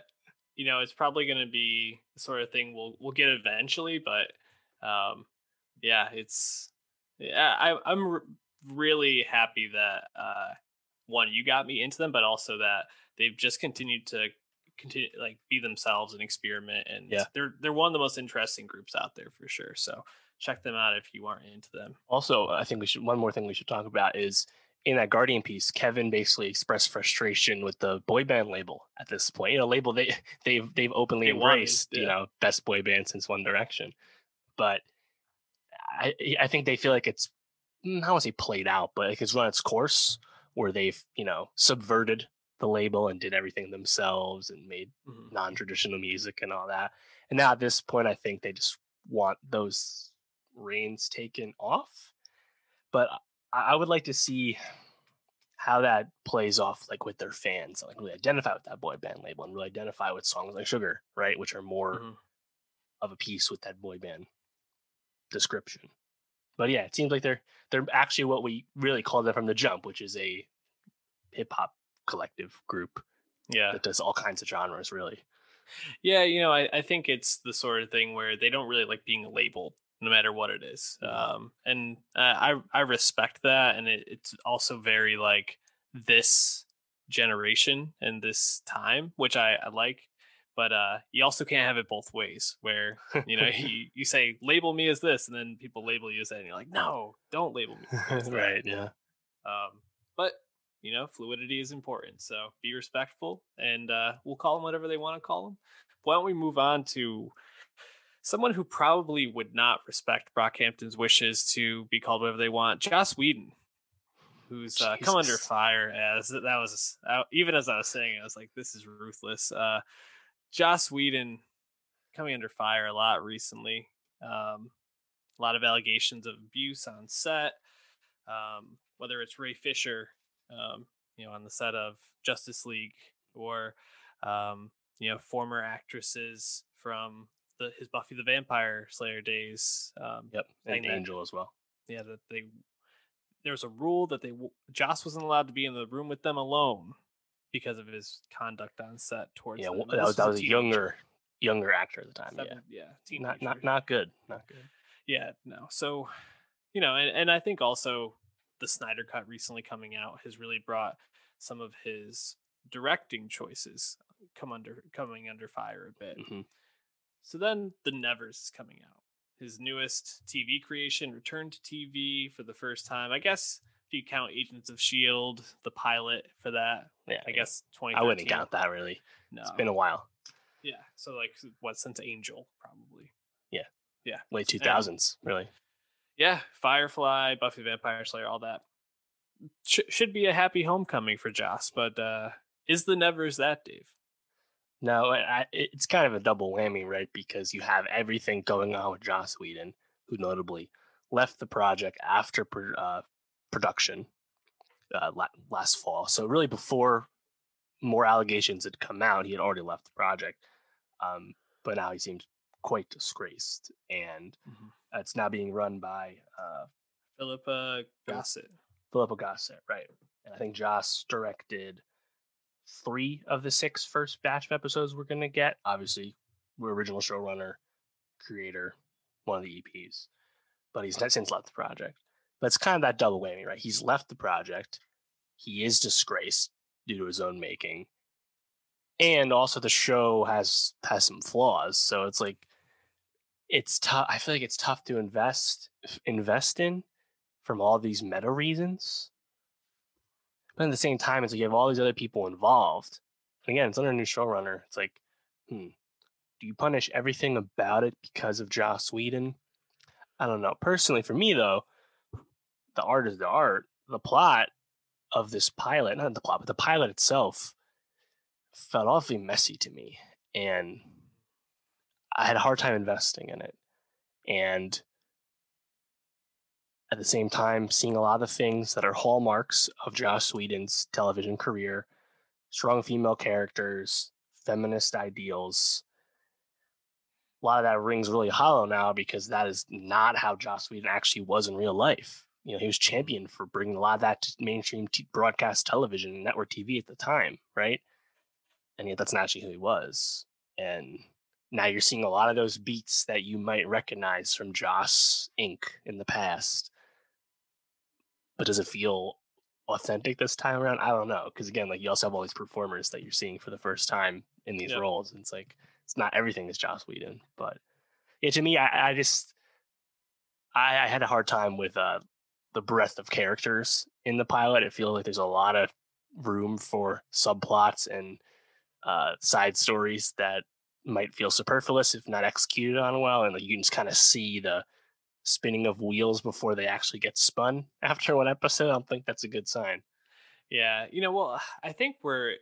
you know, it's probably going to be the sort of thing we'll we'll get eventually, but um, yeah, it's yeah, I, I'm r- really happy that uh, one you got me into them, but also that they've just continued to continue like be themselves and experiment and Yeah. they're they're one of the most interesting groups out there for sure so check them out if you aren't into them Also, I think we should one more thing we should talk about is in that Guardian piece, Kevin basically expressed frustration with the boy band label at this point. You know, label they they've they've openly They wanted, embraced, you know, best boy band since One Direction. But I I think they feel like it's mm, I don't want to say played out, but like it's run its course where they've, you know, subverted the label and did everything themselves and made Mhm. non-traditional music and all that. And now at this point, I think they just want those reins taken off. But I, I would like to see how that plays off, like with their fans, like really identify with that boy band label and really identify with songs like Sugar, right, which are more Mhm. of a piece with that boy band description. But yeah, it seems like they're they're actually what we really called them from the jump, which is a hip hop collective group yeah that does all kinds of genres, really. Yeah, you know, I, I think it's the sort of thing where they don't really like being labeled, no matter what it is. Mhm. Um, and uh, I I respect that, and it, it's also very like this generation and this time, which I, I like. But uh, you also can't have it both ways, where you know you, you say label me as this, and then people label you as that, and you're like, no, don't label me. as that." right, yeah. Um, but you know, fluidity is important. So be respectful, and uh, we'll call them whatever they want to call them. Why don't we move on to someone who probably would not respect Brockhampton's wishes to be called whatever they want? Joss Whedon, who's uh, come under fire as that was uh, even as I was saying, I was like, this is ruthless. Uh, Joss Whedon coming under fire a lot recently. Um, a lot of allegations of abuse on set. Um, whether it's Ray Fisher, um, you know, on the set of Justice League, or um, you know, former actresses from the his Buffy the Vampire Slayer days. Um, Yep. And Angel as well. yeah, that they there was a rule that they Joss wasn't allowed to be in the room with them alone because of his conduct on set towards Yeah, well, that was, that was a younger younger actor at the time. Yeah. seven- yeah, Not teenager. not not good. Not good. yeah no so you know and, and i think also the snyder cut recently coming out has really brought some of his directing choices come under coming under fire a bit Mhm. so then the nevers is coming out his newest tv creation returned to tv for the first time i guess if you count agents of shield the pilot for that Yeah. i guess 20 I wouldn't count that really. no It's been a while. yeah so like what since angel probably Yeah, yeah, Late two thousands, really. Yeah, Firefly, Buffy Vampire Slayer, all that. Sh- should be a happy homecoming for Joss, but uh, is the Nevers that, Dave? No, I, it's kind of a double whammy, right? Because you have everything going on with Joss Whedon, who notably left the project after pro- uh, production uh, la- last fall. So really, before more allegations had come out, he had already left the project. Um, but now he seems quite disgraced, and Mm-hmm. It's now being run by uh, Philippa Goslett. Philippa Goslett, right? And I think Joss directed three of the six first batch of episodes we're gonna get. Obviously, we're original showrunner, creator, one of the EPs, but he's not since left the project. But it's kind of that double whammy, right? He's left the project. He is disgraced due to his own making, and also the show has has some flaws. So it's like it's tough. I feel like it's tough to invest invest in from all these meta reasons. But at the same time, it's like you have all these other people involved. And again, it's under a new showrunner. It's like, hmm, do you punish everything about it because of Joss Whedon? I don't know. Personally, for me though, the art is the art. The plot of this pilot, not the plot, but the pilot itself felt awfully messy to me. And I had a hard time investing in it. And at the same time, seeing a lot of the things that are hallmarks of Joss Whedon's television career strong female characters, feminist ideals. a lot of that rings really hollow now because that is not how Joss Whedon actually was in real life. You know, he was champion for bringing a lot of that to mainstream t- broadcast television and network TV at the time, right? And yet that's not actually who he was. And now you're seeing a lot of those beats that you might recognize from Joss Inc. in the past. But does it feel authentic this time around? I don't know. Because again, like you also have all these performers that you're seeing for the first time in these yep. roles. And it's like it's not everything is Joss Whedon, but yeah, to me, I, I just I, I, had a hard time with uh, the breadth of characters in the pilot. It feels like there's a lot of room for subplots and uh, side stories that might feel superfluous if not executed on well, and like, you can just kind of see the spinning of wheels before they actually get spun after one episode. I don't think that's a good sign. Yeah, you know, well, I think we're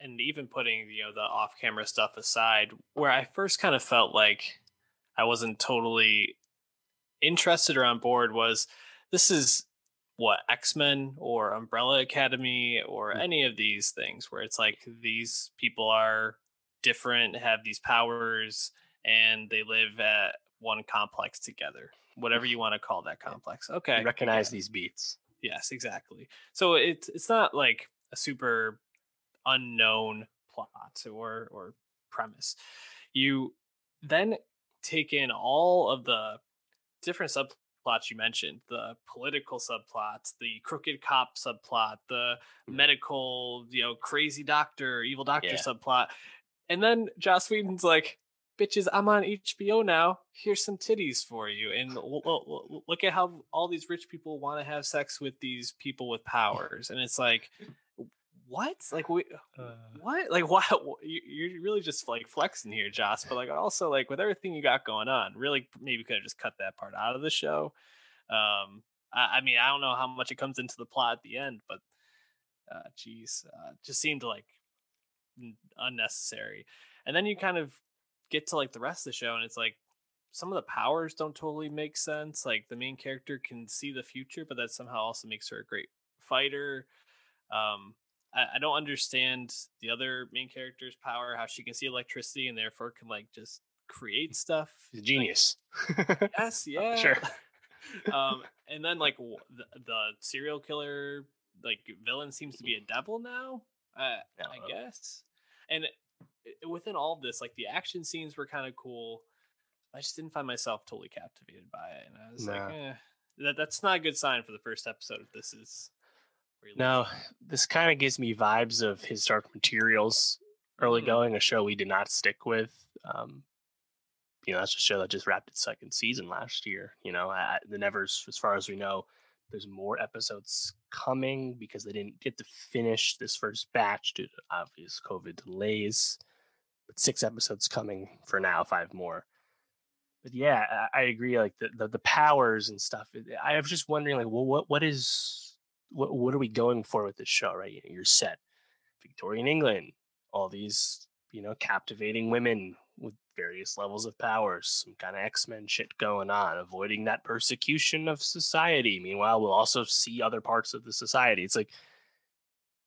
and even putting you know the off-camera stuff aside, where I first kind of felt like I wasn't totally interested or on board was this is what X-Men or Umbrella Academy or mm. any of these things where it's like these people are different, have these powers, and they live at one complex together. Whatever you want to call that complex. Okay. recognize yeah. these beats. Yes, exactly. So it's it's not like a super unknown plot or or premise. You then take in all of the different subplots you mentioned the political subplots the crooked cop subplot the mm. medical you know crazy doctor evil doctor yeah. subplot and then joss whedon's like bitches i'm on hbo now here's some titties for you and look at how all these rich people want to have sex with these people with powers and it's like what? Like we, uh, what? Like what? You're really just like flexing here, Joss. But like also like with everything you got going on, really maybe could have just cut that part out of the show. Um, I, I, mean, I don't know how much it comes into the plot at the end, but uh, geez, uh, just seemed like unnecessary. And then you kind of get to like the rest of the show, and it's like some of the powers don't totally make sense. Like the main character can see the future, but that somehow also makes her a great fighter. Um, I, I don't understand the other main character's power, how she can see electricity and therefore can like just create stuff. She's genius. Like, yes, yeah, sure. um, and then like the, the, serial killer like villain seems to be a devil now. Uh, no. I guess. And within all of this, like the action scenes were kind of cool. I just didn't find myself totally captivated by it, and I was no. like, eh, that that's not a good sign for the first episode. If this is no, this kind of gives me vibes of his Dark Materials early mm-hmm. going, a show we did not stick with. Um, you know, that's a show that just wrapped its second season last year. You know, at the Nevers, as far as we know, there's more episodes coming because they didn't get to finish this first batch due to obvious COVID delays. But six episodes coming for now, five more. But yeah, I, I agree. Like the, the, the powers and stuff. I was just wondering, like, well, what what is what, what are we going for with this show, right? You know, you're set Victorian England, all these, you know, captivating women various levels of powers, some kind of X Men shit going on, avoiding that persecution of society. Meanwhile, we'll also see other parts of the society. It's like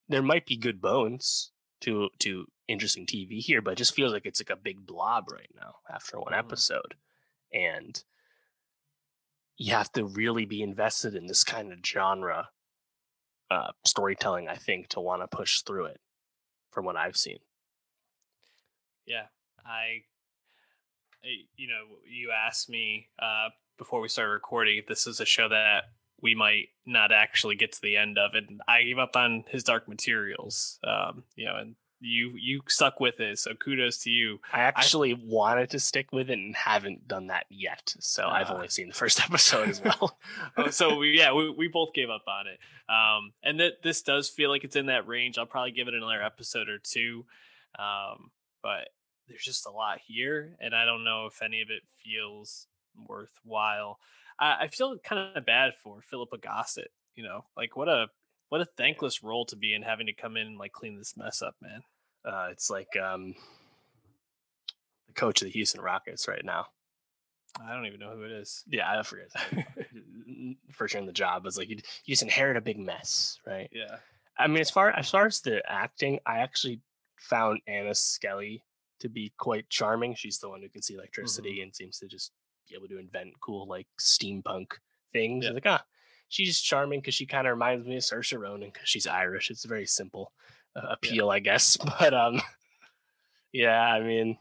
there might be good bones to to interesting TV here, but it just feels like it's like a big blob right now after one mm-hmm. episode, and you have to really be invested in this kind of genre uh, storytelling, I think, to want to push through it from what I've seen. Yeah, I, you know, you asked me uh, before we started recording if this is a show that we might not actually get to the end of, and I gave up on his Dark Materials. Um, you know, and you you stuck with it so kudos to you i actually I, wanted to stick with it and haven't done that yet so uh, i've only seen the first episode as well oh, so we, yeah we, we both gave up on it um and that this does feel like it's in that range i'll probably give it another episode or two um but there's just a lot here and i don't know if any of it feels worthwhile i, I feel kind of bad for philippa goslett you know like what a what a thankless role to be in having to come in and like clean this mess up man uh, it's like um, the coach of the Houston Rockets right now. I don't even know who it is. Yeah, I forget. First year in the job was like you, you just inherit a big mess, right? Yeah. I mean, as far as far as the acting, I actually found Anna Skelly to be quite charming. She's the one who can see electricity mm-hmm. and seems to just be able to invent cool like steampunk things. Yeah. Like ah, she's charming because she kind of reminds me of Saoirse Ronan because she's Irish. It's a very simple uh, appeal, yeah. I guess. But um, yeah, I mean,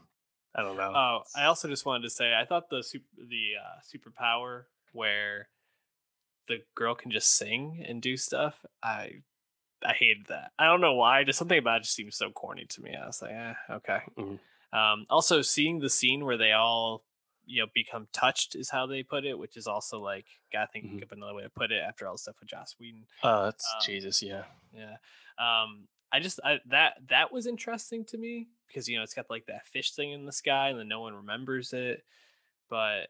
I don't know. Oh, I also just wanted to say I thought the super the uh, superpower where the girl can just sing and do stuff. I I hated that. I don't know why. Just something about it just seems so corny to me. I was like, eh, okay. Mm-hmm. Um, also, seeing the scene where they all you know become touched is how they put it, which is also like gotta think mm-hmm. of another way to put it after all the stuff with Joss Whedon. Oh, that's um, Jesus, yeah, yeah. Um, I just I, that that was interesting to me because you know it's got like that fish thing in the sky and then no one remembers it, but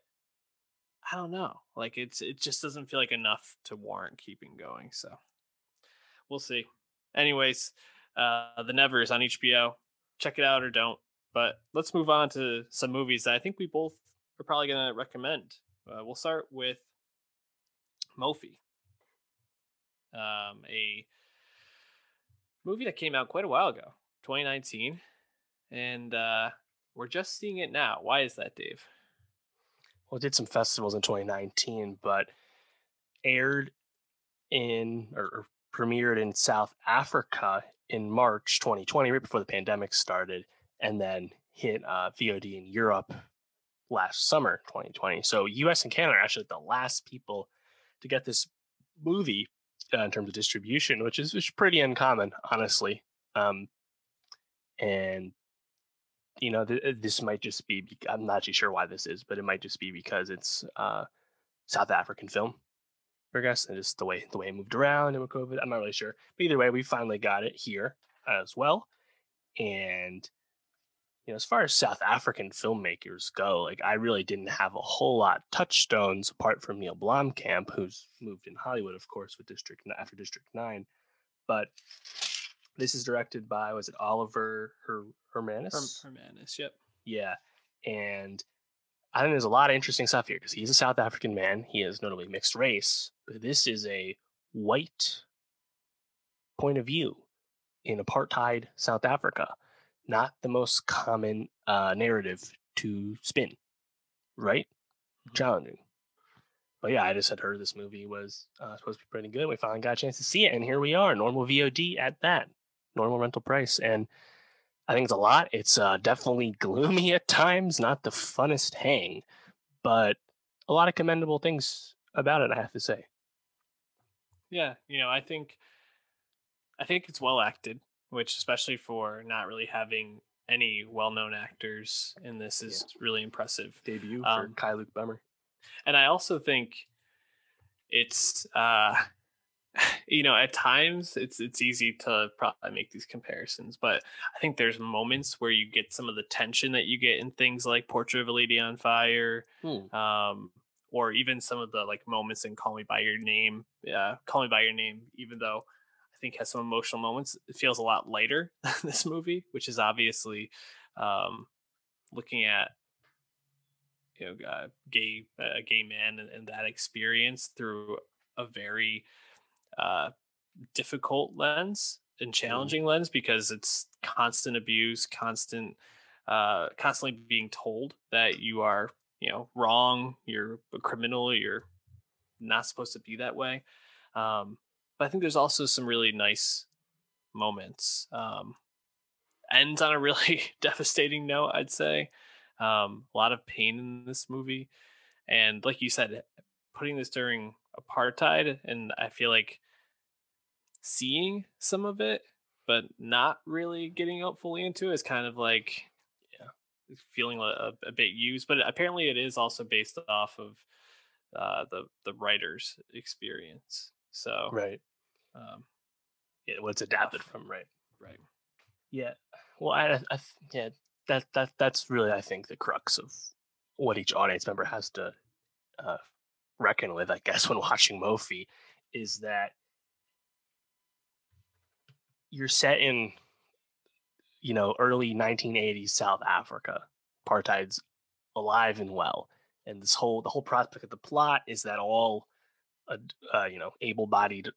I don't know. Like it's it just doesn't feel like enough to warrant keeping going. So we'll see. Anyways, uh The Nevers on HBO. Check it out or don't. But let's move on to some movies that I think we both are probably going to recommend. Uh, we'll start with Moffie, um, a movie that came out quite a while ago, 2019, and uh, we're just seeing it now. Why is that, Dave? Well, it did some festivals in 2019, but aired in or premiered in South Africa in March 2020, right before the pandemic started, and then hit uh, VOD in Europe last summer 2020 so us and canada are actually the last people to get this movie uh, in terms of distribution which is, which is pretty uncommon honestly. Um, and you know th- this might just be i'm not actually sure why this is but it might just be because it's uh, south african film i guess and just the way the way it moved around and with covid i'm not really sure but either way we finally got it here as well and you know, as far as South African filmmakers go, like I really didn't have a whole lot touchstones apart from Neil Blomkamp, who's moved in Hollywood, of course, with District after District Nine. But this is directed by was it Oliver Her- Hermanus? Her- Hermanus, yep. Yeah, and I think there's a lot of interesting stuff here because he's a South African man. He is notably mixed race, but this is a white point of view in apartheid South Africa not the most common uh, narrative to spin, right? Mm-hmm. Challenging. But yeah, I just had heard this movie was uh, supposed to be pretty good. We finally got a chance to see it, and here we are, normal VOD at that, normal rental price, and I think it's a lot. It's uh, definitely gloomy at times, not the funnest hang, but a lot of commendable things about it. I have to say. Yeah, you know, I think, I think it's well acted which especially for not really having any well-known actors in this is yeah. really impressive debut for um, Kai Luke Brummer. And I also think it's uh you know at times it's it's easy to probably make these comparisons but i think there's moments where you get some of the tension that you get in things like portrait of a lady on fire hmm. um or even some of the like moments in call me by your name yeah call me by your name even though I think has some emotional moments. It feels a lot lighter than this movie, which is obviously um, looking at you know uh, gay a gay man and, and, that experience through a very uh, difficult lens and mm-hmm. challenging mm. lens because it's constant abuse, constant uh, constantly being told that you are you know wrong, you're a criminal, you're not supposed to be that way. Um, but I think there's also some really nice moments. Um, ends on a really devastating note, I'd say. Um, a lot of pain in this movie, and like you said, putting this during apartheid, and I feel like seeing some of it, but not really getting out fully into it is kind of like, yeah, feeling a, a bit used. But apparently, it is also based off of uh, the the writer's experience. So right, um, yeah, what's adapted from right, right. Yeah, well, I, I yeah, that that that's really I think the crux of what each audience member has to uh, reckon with, I guess, when watching Moffie, is that you're set in, you know, early 1980s South Africa. Apartheid's alive and well, and this whole the whole prospect of the plot is that all uh, uh, you know, able-bodied,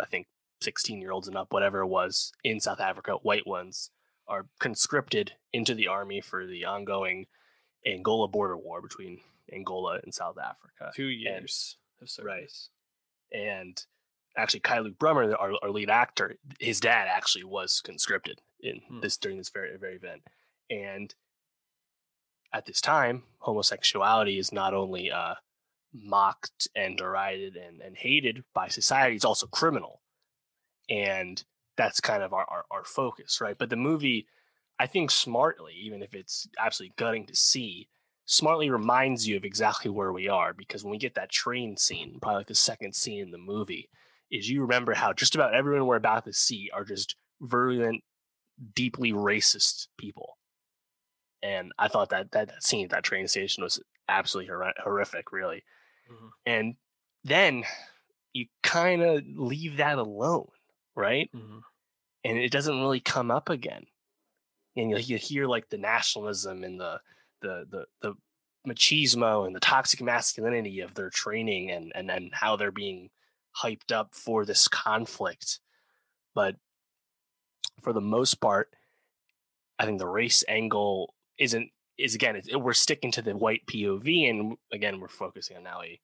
I think, 16 year olds and up, whatever it was, in South Africa, white ones, are conscripted into the army for the ongoing Angola border war between Angola and South Africa. Two years and, of service. Right. And actually, Kai Luke Brummer, our, our lead actor, his dad actually was conscripted in hmm. this during this very very event. And at this time, homosexuality is not only uh, mocked and derided and, and hated by society, it's also criminal. And that's kind of our, our, our focus, right? But the movie, I think smartly, even if it's absolutely gutting to see, smartly reminds you of exactly where we are because when we get that train scene, probably like the second scene in the movie, is you remember how just about everyone we're about to see are just virulent, deeply racist people. And I thought that that, that scene at that train station was absolutely hor- horrific, really. Mm-hmm. And then you kind of leave that alone, right? Mm-hmm. And it doesn't really come up again. And you, you hear like the nationalism and the the the the machismo and the toxic masculinity of their training and and and how they're being hyped up for this conflict. But for the most part, I think the race angle isn't is again it, we're sticking to the white POV, and again we're focusing on now a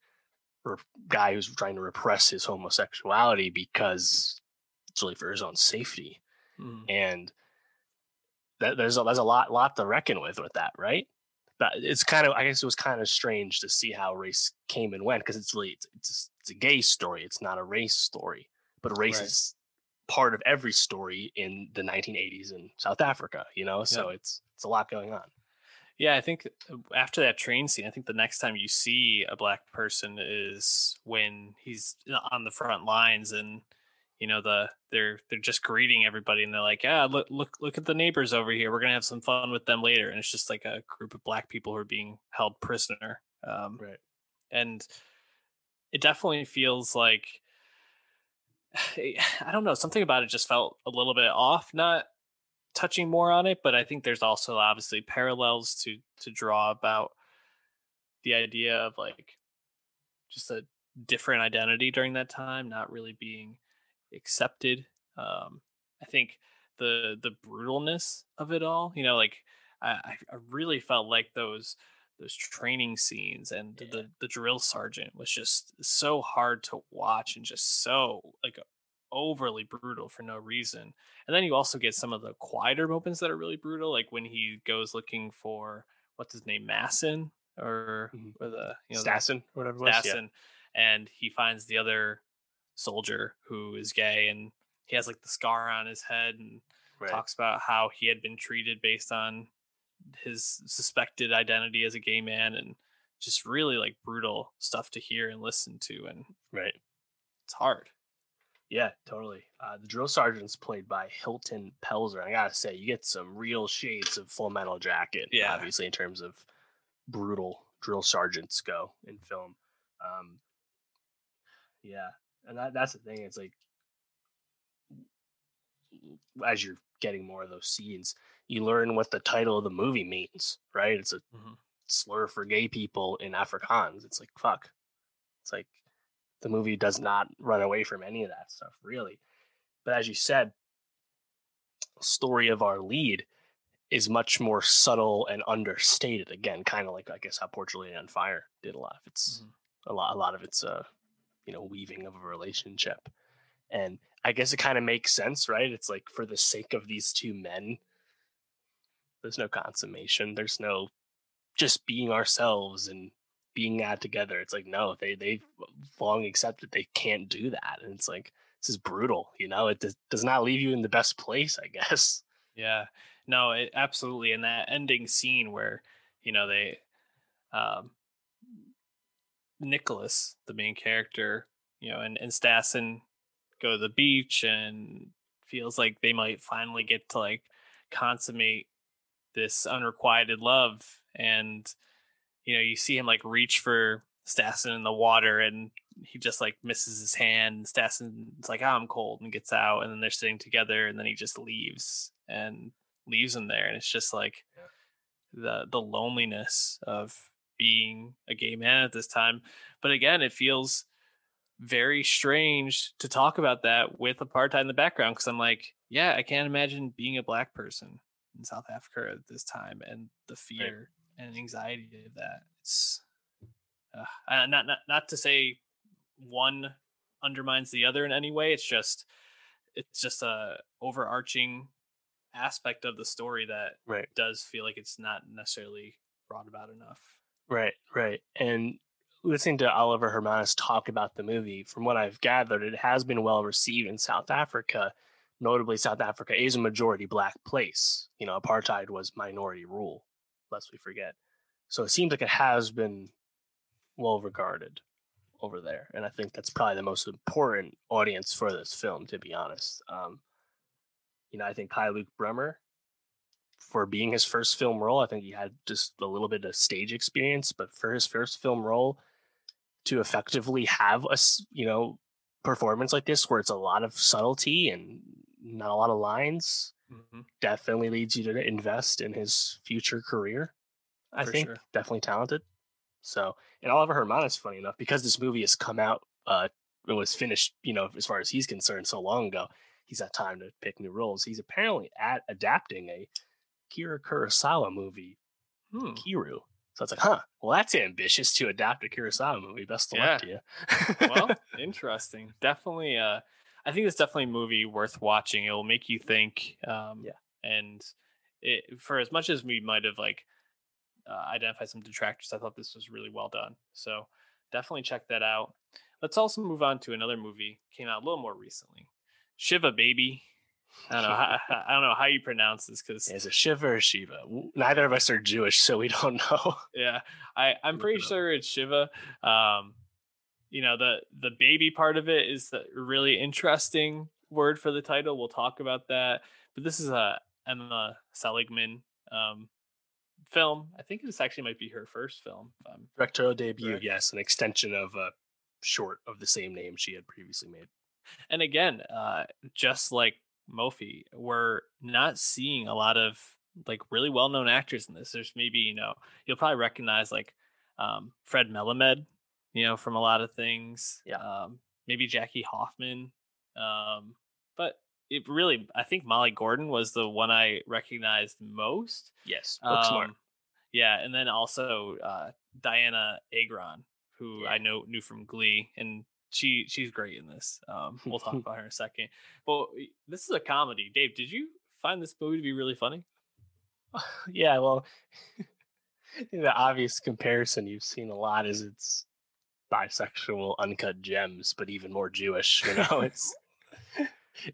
guy who's trying to repress his homosexuality because it's really for his own safety, mm. and that, there's a, there's a lot lot to reckon with with that, right? But it's kind of I guess it was kind of strange to see how race came and went because it's really it's, it's, it's a gay story, it's not a race story, but race right. is part of every story in the 1980s in South Africa, you know. So yeah. it's it's a lot going on. Yeah, I think uh, after that train scene, I think the next time you see a black person is when he's uh, on the front lines and you know the they're they're just greeting everybody and they're like, "Yeah, look look look at the neighbors over here. We're going to have some fun with them later." And it's just like a group of black people who are being held prisoner. Um, right. And it definitely feels like I don't know, something about it just felt a little bit off, not touching more on it, but I think there's also obviously parallels to to draw about the idea of like just a different identity during that time, not really being accepted. Um, I think the the brutalness of it all, you know, like I, I really felt like those those training scenes and yeah. the the drill sergeant was just so hard to watch and just so like overly brutal for no reason. And then you also get some of the quieter moments that are really brutal, like when he goes looking for what's his name, Masson or mm-hmm. or the you know Stassen, whatever Stassen, yeah. and he finds the other soldier who is gay and he has like the scar on his head and right. talks about how he had been treated based on his suspected identity as a gay man and just really like brutal stuff to hear and listen to and right it's hard yeah, totally. Uh, the drill sergeant's played by Hilton Pelser. I gotta say, you get some real shades of Full Metal Jacket. Yeah, obviously in terms of brutal drill sergeants go in film. Um, yeah, and that, that's the thing. It's like as you're getting more of those scenes, you learn what the title of the movie means. Right? It's a mm-hmm. slur for gay people in Afrikaans. It's like fuck. It's like the movie does not run away from any of that stuff really but as you said story of our lead is much more subtle and understated again kind of like i guess how Portrait on fire did a lot of its mm-hmm. a lot a lot of its uh you know weaving of a relationship and i guess it kind of makes sense right it's like for the sake of these two men there's no consummation there's no just being ourselves and being at together. It's like no, they they've long accepted they can't do that, and it's like this is brutal. You know, it does, does not leave you in the best place, I guess. Yeah, no, it, absolutely. And that ending scene where you know they, um, Nicholas, the main character, you know, and and Stassen go to the beach and feels like they might finally get to like consummate this unrequited love and you know, you see him like reach for Stassen in the water and he just like misses his hand. Stassen's like, oh, I'm cold and gets out. And then they're sitting together and then he just leaves and leaves him there. And it's just like yeah. the the loneliness of being a gay man at this time. But again, it feels very strange to talk about that with apartheid in the background because I'm like, yeah, I can't imagine being a black person in South Africa at this time, and the fear right. and anxiety of that. It's uh, not not not to say one undermines the other in any way. It's just it's just a overarching aspect of the story that right. does feel like it's not necessarily brought about enough. Right, right. And listening to Oliver Hermanus talk about the movie, from what I've gathered, it has been well received in South Africa. Notably, South Africa is a majority black place. You know, apartheid was minority rule, lest we forget. So it seems like it has been well regarded over there, and I think that's probably the most important audience for this film, to be honest. Um, you know, I think Kai-Luke Brummer, for being his first film role, I think he had just a little bit of stage experience, but for his first film role, to effectively have a you know performance like this where it's a lot of subtlety and not a lot of lines mm-hmm. definitely leads you to invest in his future career i For think sure. definitely talented so and oliver Hermanus funny enough because this movie has come out uh it was finished you know as far as he's concerned so long ago he's had time to pick new roles he's apparently at adapting a akira kurosawa movie hmm. ikiru so it's like, huh, well, that's ambitious to adapt a Kurosawa movie. Best of yeah. luck to you. well, interesting. Definitely. Uh, I think it's definitely a movie worth watching. It will make you think. Um, yeah. And it, for as much as we might have like uh, identified some detractors, I thought this was really well done. So definitely check that out. Let's also move on to another movie came out a little more recently. Shiva Baby I don't know. How, I don't know how you pronounce this because is it Shiva or Shiva? Neither of us are Jewish, so we don't know. Yeah, I I'm pretty sure it's Shiva. Um, you know the the baby part of it is the really interesting word for the title. We'll talk about that. But this is a Emma Seligman um, film. I think this actually might be her first film. Um, Directorial debut, correct. yes, an extension of a short of the same name she had previously made. And again, uh, just like Moffie, we're not seeing a lot of like really well known actors in this. There's maybe, you know, you'll probably recognize like um, Fred Melamed, you know, from a lot of things. Yeah. Um, maybe Jackie Hoffman. Um, but it really, I think Molly Gordon was the one I recognized most. Yes. Book smart. Um, yeah. And then also uh, Dianna Agron, who yeah. I know knew from Glee. And she she's great in this. Um, we'll talk about her in a second. But this is a comedy. Dave, did you find this movie to be really funny? yeah, well, the obvious comparison you've seen a lot is it's bisexual uncut gems, but even more Jewish. You know, it's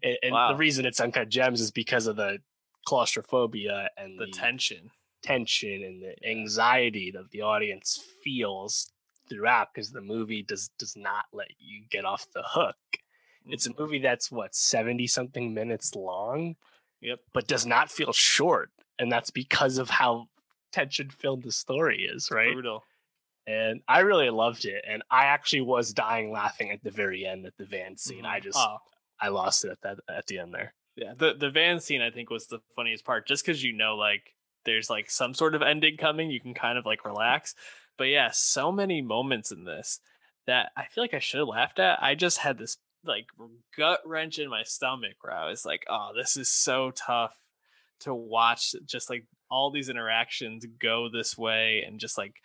and, and wow. the reason it's uncut gems is because of the claustrophobia and the, the tension, tension, and the anxiety that the audience feels throughout because the movie does does not let you get off the hook. Mm-hmm. It's a mm-hmm. movie that's what 70 something minutes long. Yep. But does not feel short. And that's because of how tension filled the story is, right? Brutal. And I really loved it. And I actually was dying laughing at the very end at the van scene. Mm-hmm. I just oh. I lost it at that at the end there. Yeah. The the van scene I think was the funniest part, just because you know like there's like some sort of ending coming, you can kind of like relax. But yeah, so many moments in this that I feel like I should have laughed at. I just had this like gut wrench in my stomach where I was like, oh, this is so tough to watch just like all these interactions go this way and just like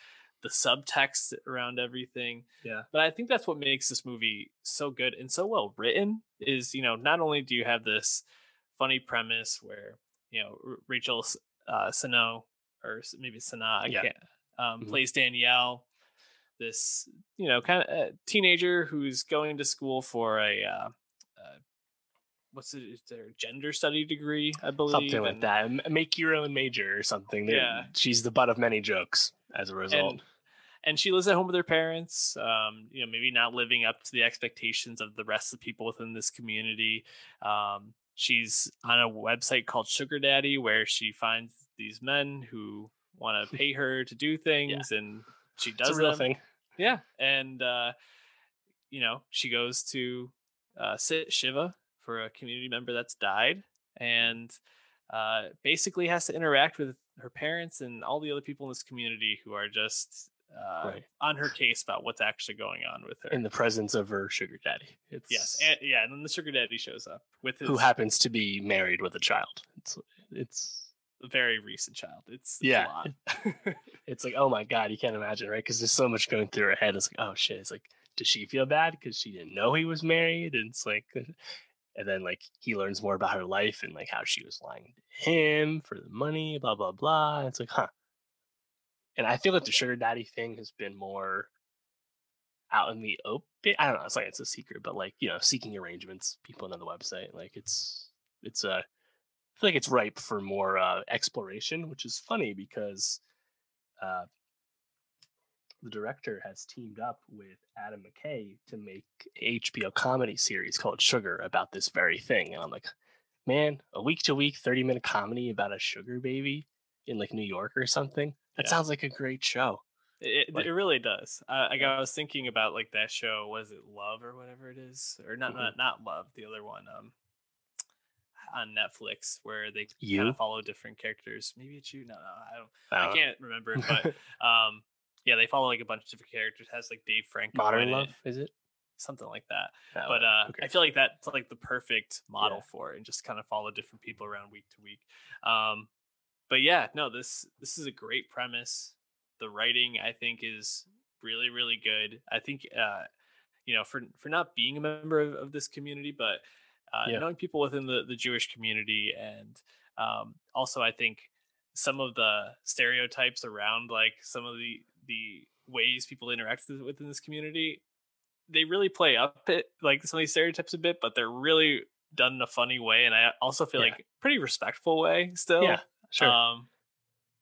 the subtext around everything. Yeah. But I think that's what makes this movie so good and so well written is, you know, not only do you have this funny premise where, you know, Rachel uh, Sano or maybe Sana, I yeah. can't, um, mm-hmm. plays Danielle, this you know kind of uh, teenager who's going to school for a uh, uh, what's it? Is there a gender study degree? I believe something like that. Make your own major or something. Yeah, she's the butt of many jokes as a result. And, and she lives at home with her parents. Um, you know, maybe not living up to the expectations of the rest of the people within this community. Um, she's on a website called Sugar Daddy where she finds these men who want to pay her to do things, yeah. and she does it's a real them. thing. Yeah, and uh, you know she goes to uh, sit Shiva for a community member that's died, and uh, basically has to interact with her parents and all the other people in this community who are just uh, right. on her case about what's actually going on with her in the presence of her sugar daddy. It's yes, and, yeah, and then the sugar daddy shows up with his who happens to be married with a child. It's it's a very recent child. It's, it's Yeah. a lot. It's like, oh my god, you can't imagine, right? Because there's so much going through her head. It's like, oh shit. It's like, does she feel bad because she didn't know he was married? And it's like, uh, and then like he learns more about her life and like how she was lying to him for the money, blah blah blah. And it's like, huh. And I feel like the sugar daddy thing has been more out in the open. I don't know. It's like it's a secret, but like you know, seeking arrangements, people know the website. Like it's it's a. I feel like it's ripe for more uh, exploration, which is funny because uh, the director has teamed up with Adam McKay to make a HBO comedy series called Sugar about this very thing. And I'm like, man, a week to week 30 minute comedy about a sugar baby in like New York or something. That Yeah. sounds like a great show. It, Like- it really does. Uh, like I was thinking about like that show. Was it Love or whatever it is, or not? Mhm. Not not Love. The other one. Um, on Netflix where they kind of follow different characters. Maybe it's you. No, no, I don't. Uh, I can't remember. But um, yeah, they follow like a bunch of different characters. Has like Dave Franco Modern Love, it, is it? something like that. That but uh, Okay. I feel like that's like the perfect model Yeah. for it, and just kind of follow different people around week to week. Um, but yeah, no, this this is a great premise. The writing, I think, is really really good. I think, uh, you know, for for not being a member of, of this community, but uh, Yeah. knowing people within the the Jewish community, and um, also I think some of the stereotypes around like some of the the ways people interact with- within this community they really play up it like some of these stereotypes a bit, but they're really done in a funny way, and I also feel Yeah. like pretty respectful way still. yeah, sure. Um,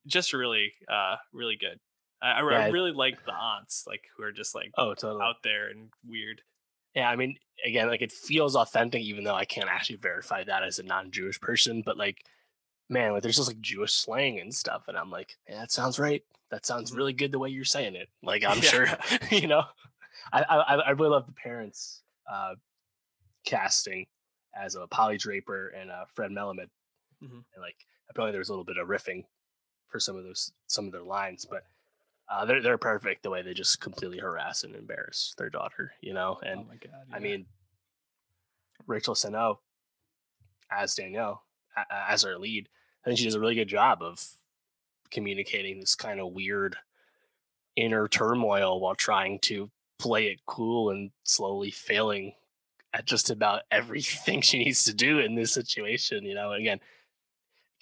just really, uh, really good. I, I, I Yeah, I- really like the aunts, like who are just like oh, totally. out there and weird. Yeah, I mean, again, like it feels authentic, even though I can't actually verify that as a non-Jewish person. But like, man, like there's just like Jewish slang and stuff, and I'm like, yeah, that sounds right. That sounds Mhm. really good the way you're saying it. Like, I'm Yeah. sure, you know, I, I I really love the parents uh, casting as a Polly Draper and uh, Fred Melamed, Mhm. and like apparently there's a little bit of riffing for some of those some of their lines, but. Uh, they're they're perfect the way they just completely harass and embarrass their daughter, you know, and oh god! I mean, Rachel Sennott as Danielle, as our lead, I think she does a really good job of communicating this kind of weird inner turmoil while trying to play it cool and slowly failing at just about everything she needs to do in this situation. You know, again,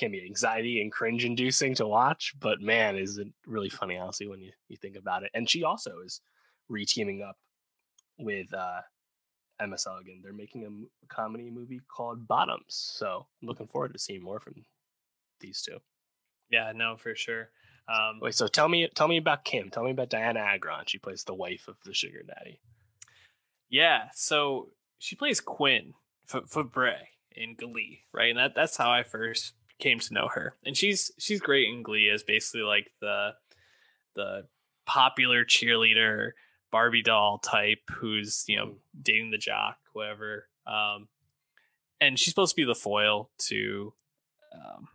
can be anxiety and cringe inducing to watch, but man, is it really funny, honestly, when you, you think about it. And she also is re teaming up with uh, Emma Seligman. They're making a m- comedy movie called Bottoms. So I'm looking forward to seeing more from these two. yeah, no, for sure. Um, Wait, so tell me, tell me about Kim. Tell me about Dianna Agron. She plays the wife of the sugar daddy. Yeah, so she plays Quinn F- Fabray in Glee, right? And that that's how I first came to know her. And she's she's great in Glee as basically like the the popular cheerleader Barbie doll type who's you know Mhm. dating the jock, whatever. Um, and she's supposed to be the foil to, um,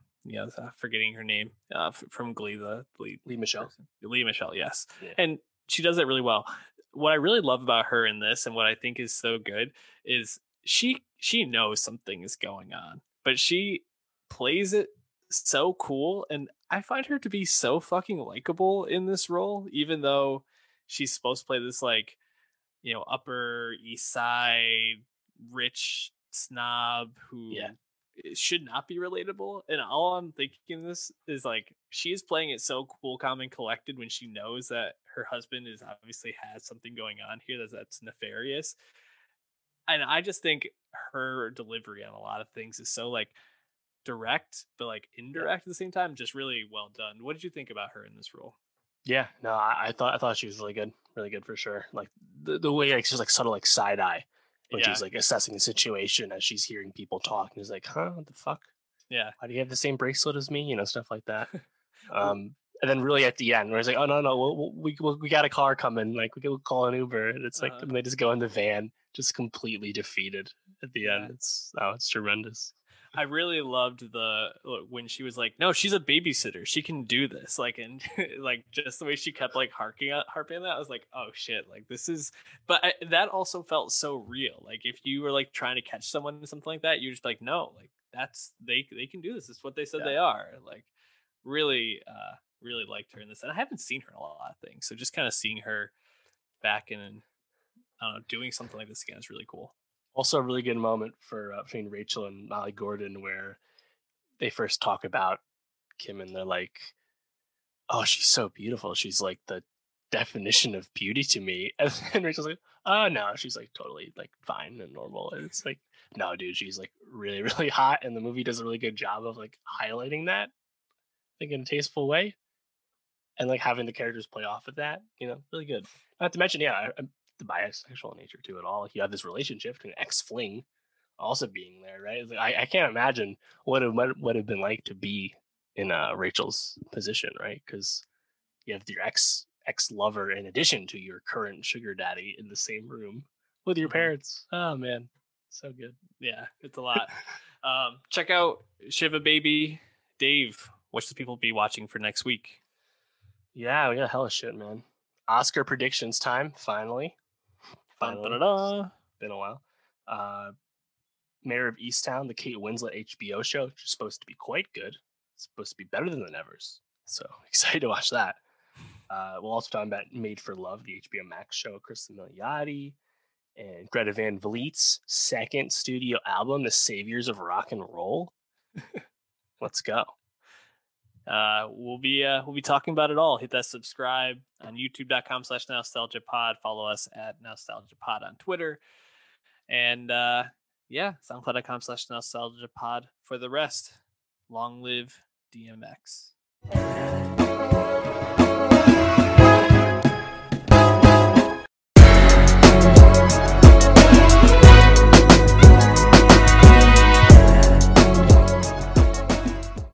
uh, forgetting her name uh, from Glee, the lead Lea Michele. Lea Michele, yes. Yeah. And she does it really well. What I really love about her in this and what I think is so good is she she knows something is going on, but she plays it so cool and I find her to be so fucking likable in this role even though she's supposed to play this like you know upper east side rich snob who Yeah. should not be relatable. And all I'm thinking this is like she is playing it so cool, calm, and collected when she knows that her husband is obviously has something going on here that's that's nefarious. And I just think her delivery on a lot of things is so like direct, but like indirect at the same time, just really well done. What did you think about her in this role? Yeah, no, I, I thought I thought she was really good, really good for sure. Like the, the way like she's like subtle like side eye when Yeah. she's like assessing the situation as she's hearing people talk and is like, huh, what the fuck? Yeah. Why do you have the same bracelet as me? You know, stuff like that. um, and then really at the end, where it's like, oh no, no, we'll, we'll, we we we got a car coming, like we can call an Uber, and it's like Uh-huh. and they just go in the van, just completely defeated at the Yeah. end. It's oh, it's tremendous. I really loved the when she was like, "No, she's a babysitter. She can do this." Like, and like just the way she kept like harking harping on that, I was like, "Oh shit!" Like this is, but I, that also felt so real. Like if you were like trying to catch someone in something like that, you're just like, "No, like that's they they can do this. It's what they said Yeah. they are. Like really, uh, really liked her in this, and I haven't seen her in a lot of things. So just kind of seeing her back in, I don't know, doing something like this again is really cool. Also, a really good moment for uh, between Rachel and Molly Gordon where they first talk about Kim and they're like, "Oh, she's so beautiful. She's like the definition of beauty to me." And then Rachel's like, "Oh no, she's like totally like fine and normal." And it's like, "No, dude, she's like really, really hot." And the movie does a really good job of like highlighting that, I think in a tasteful way, and like having the characters play off of that. You know, really good. Not to mention, yeah, I- the bisexual nature to it all. Like you have this relationship to an ex fling also being there, right? Like, I, I can't imagine what it would would have been like to be in uh, Rachel's position, right? Because you have your ex ex lover in addition to your current sugar daddy in the same room with your Mhm. parents. Oh man, so good. Yeah, it's a lot. um, check out Shiva Baby, Dave. What should people be watching for next week? Yeah, we got a hella shit, man. Oscar predictions time finally. Been a while. Uh, Mare of Easttown, the Kate Winslet HBO show, which is supposed to be quite good. It's supposed to be better than the Nevers. So excited to watch that. Uh, we'll also talk about Made for Love, the HBO Max show, Kristen Milioti and Greta Van Fleet's second studio album, The Saviors of Rock and Roll. Let's go. Uh, we'll be uh, we'll be talking about it all. Hit that subscribe on youtube.com slash nostalgia pod. Follow us at nostalgia pod on Twitter. And uh, yeah, soundcloud.com slash nostalgia pod for the rest. Long live DMX.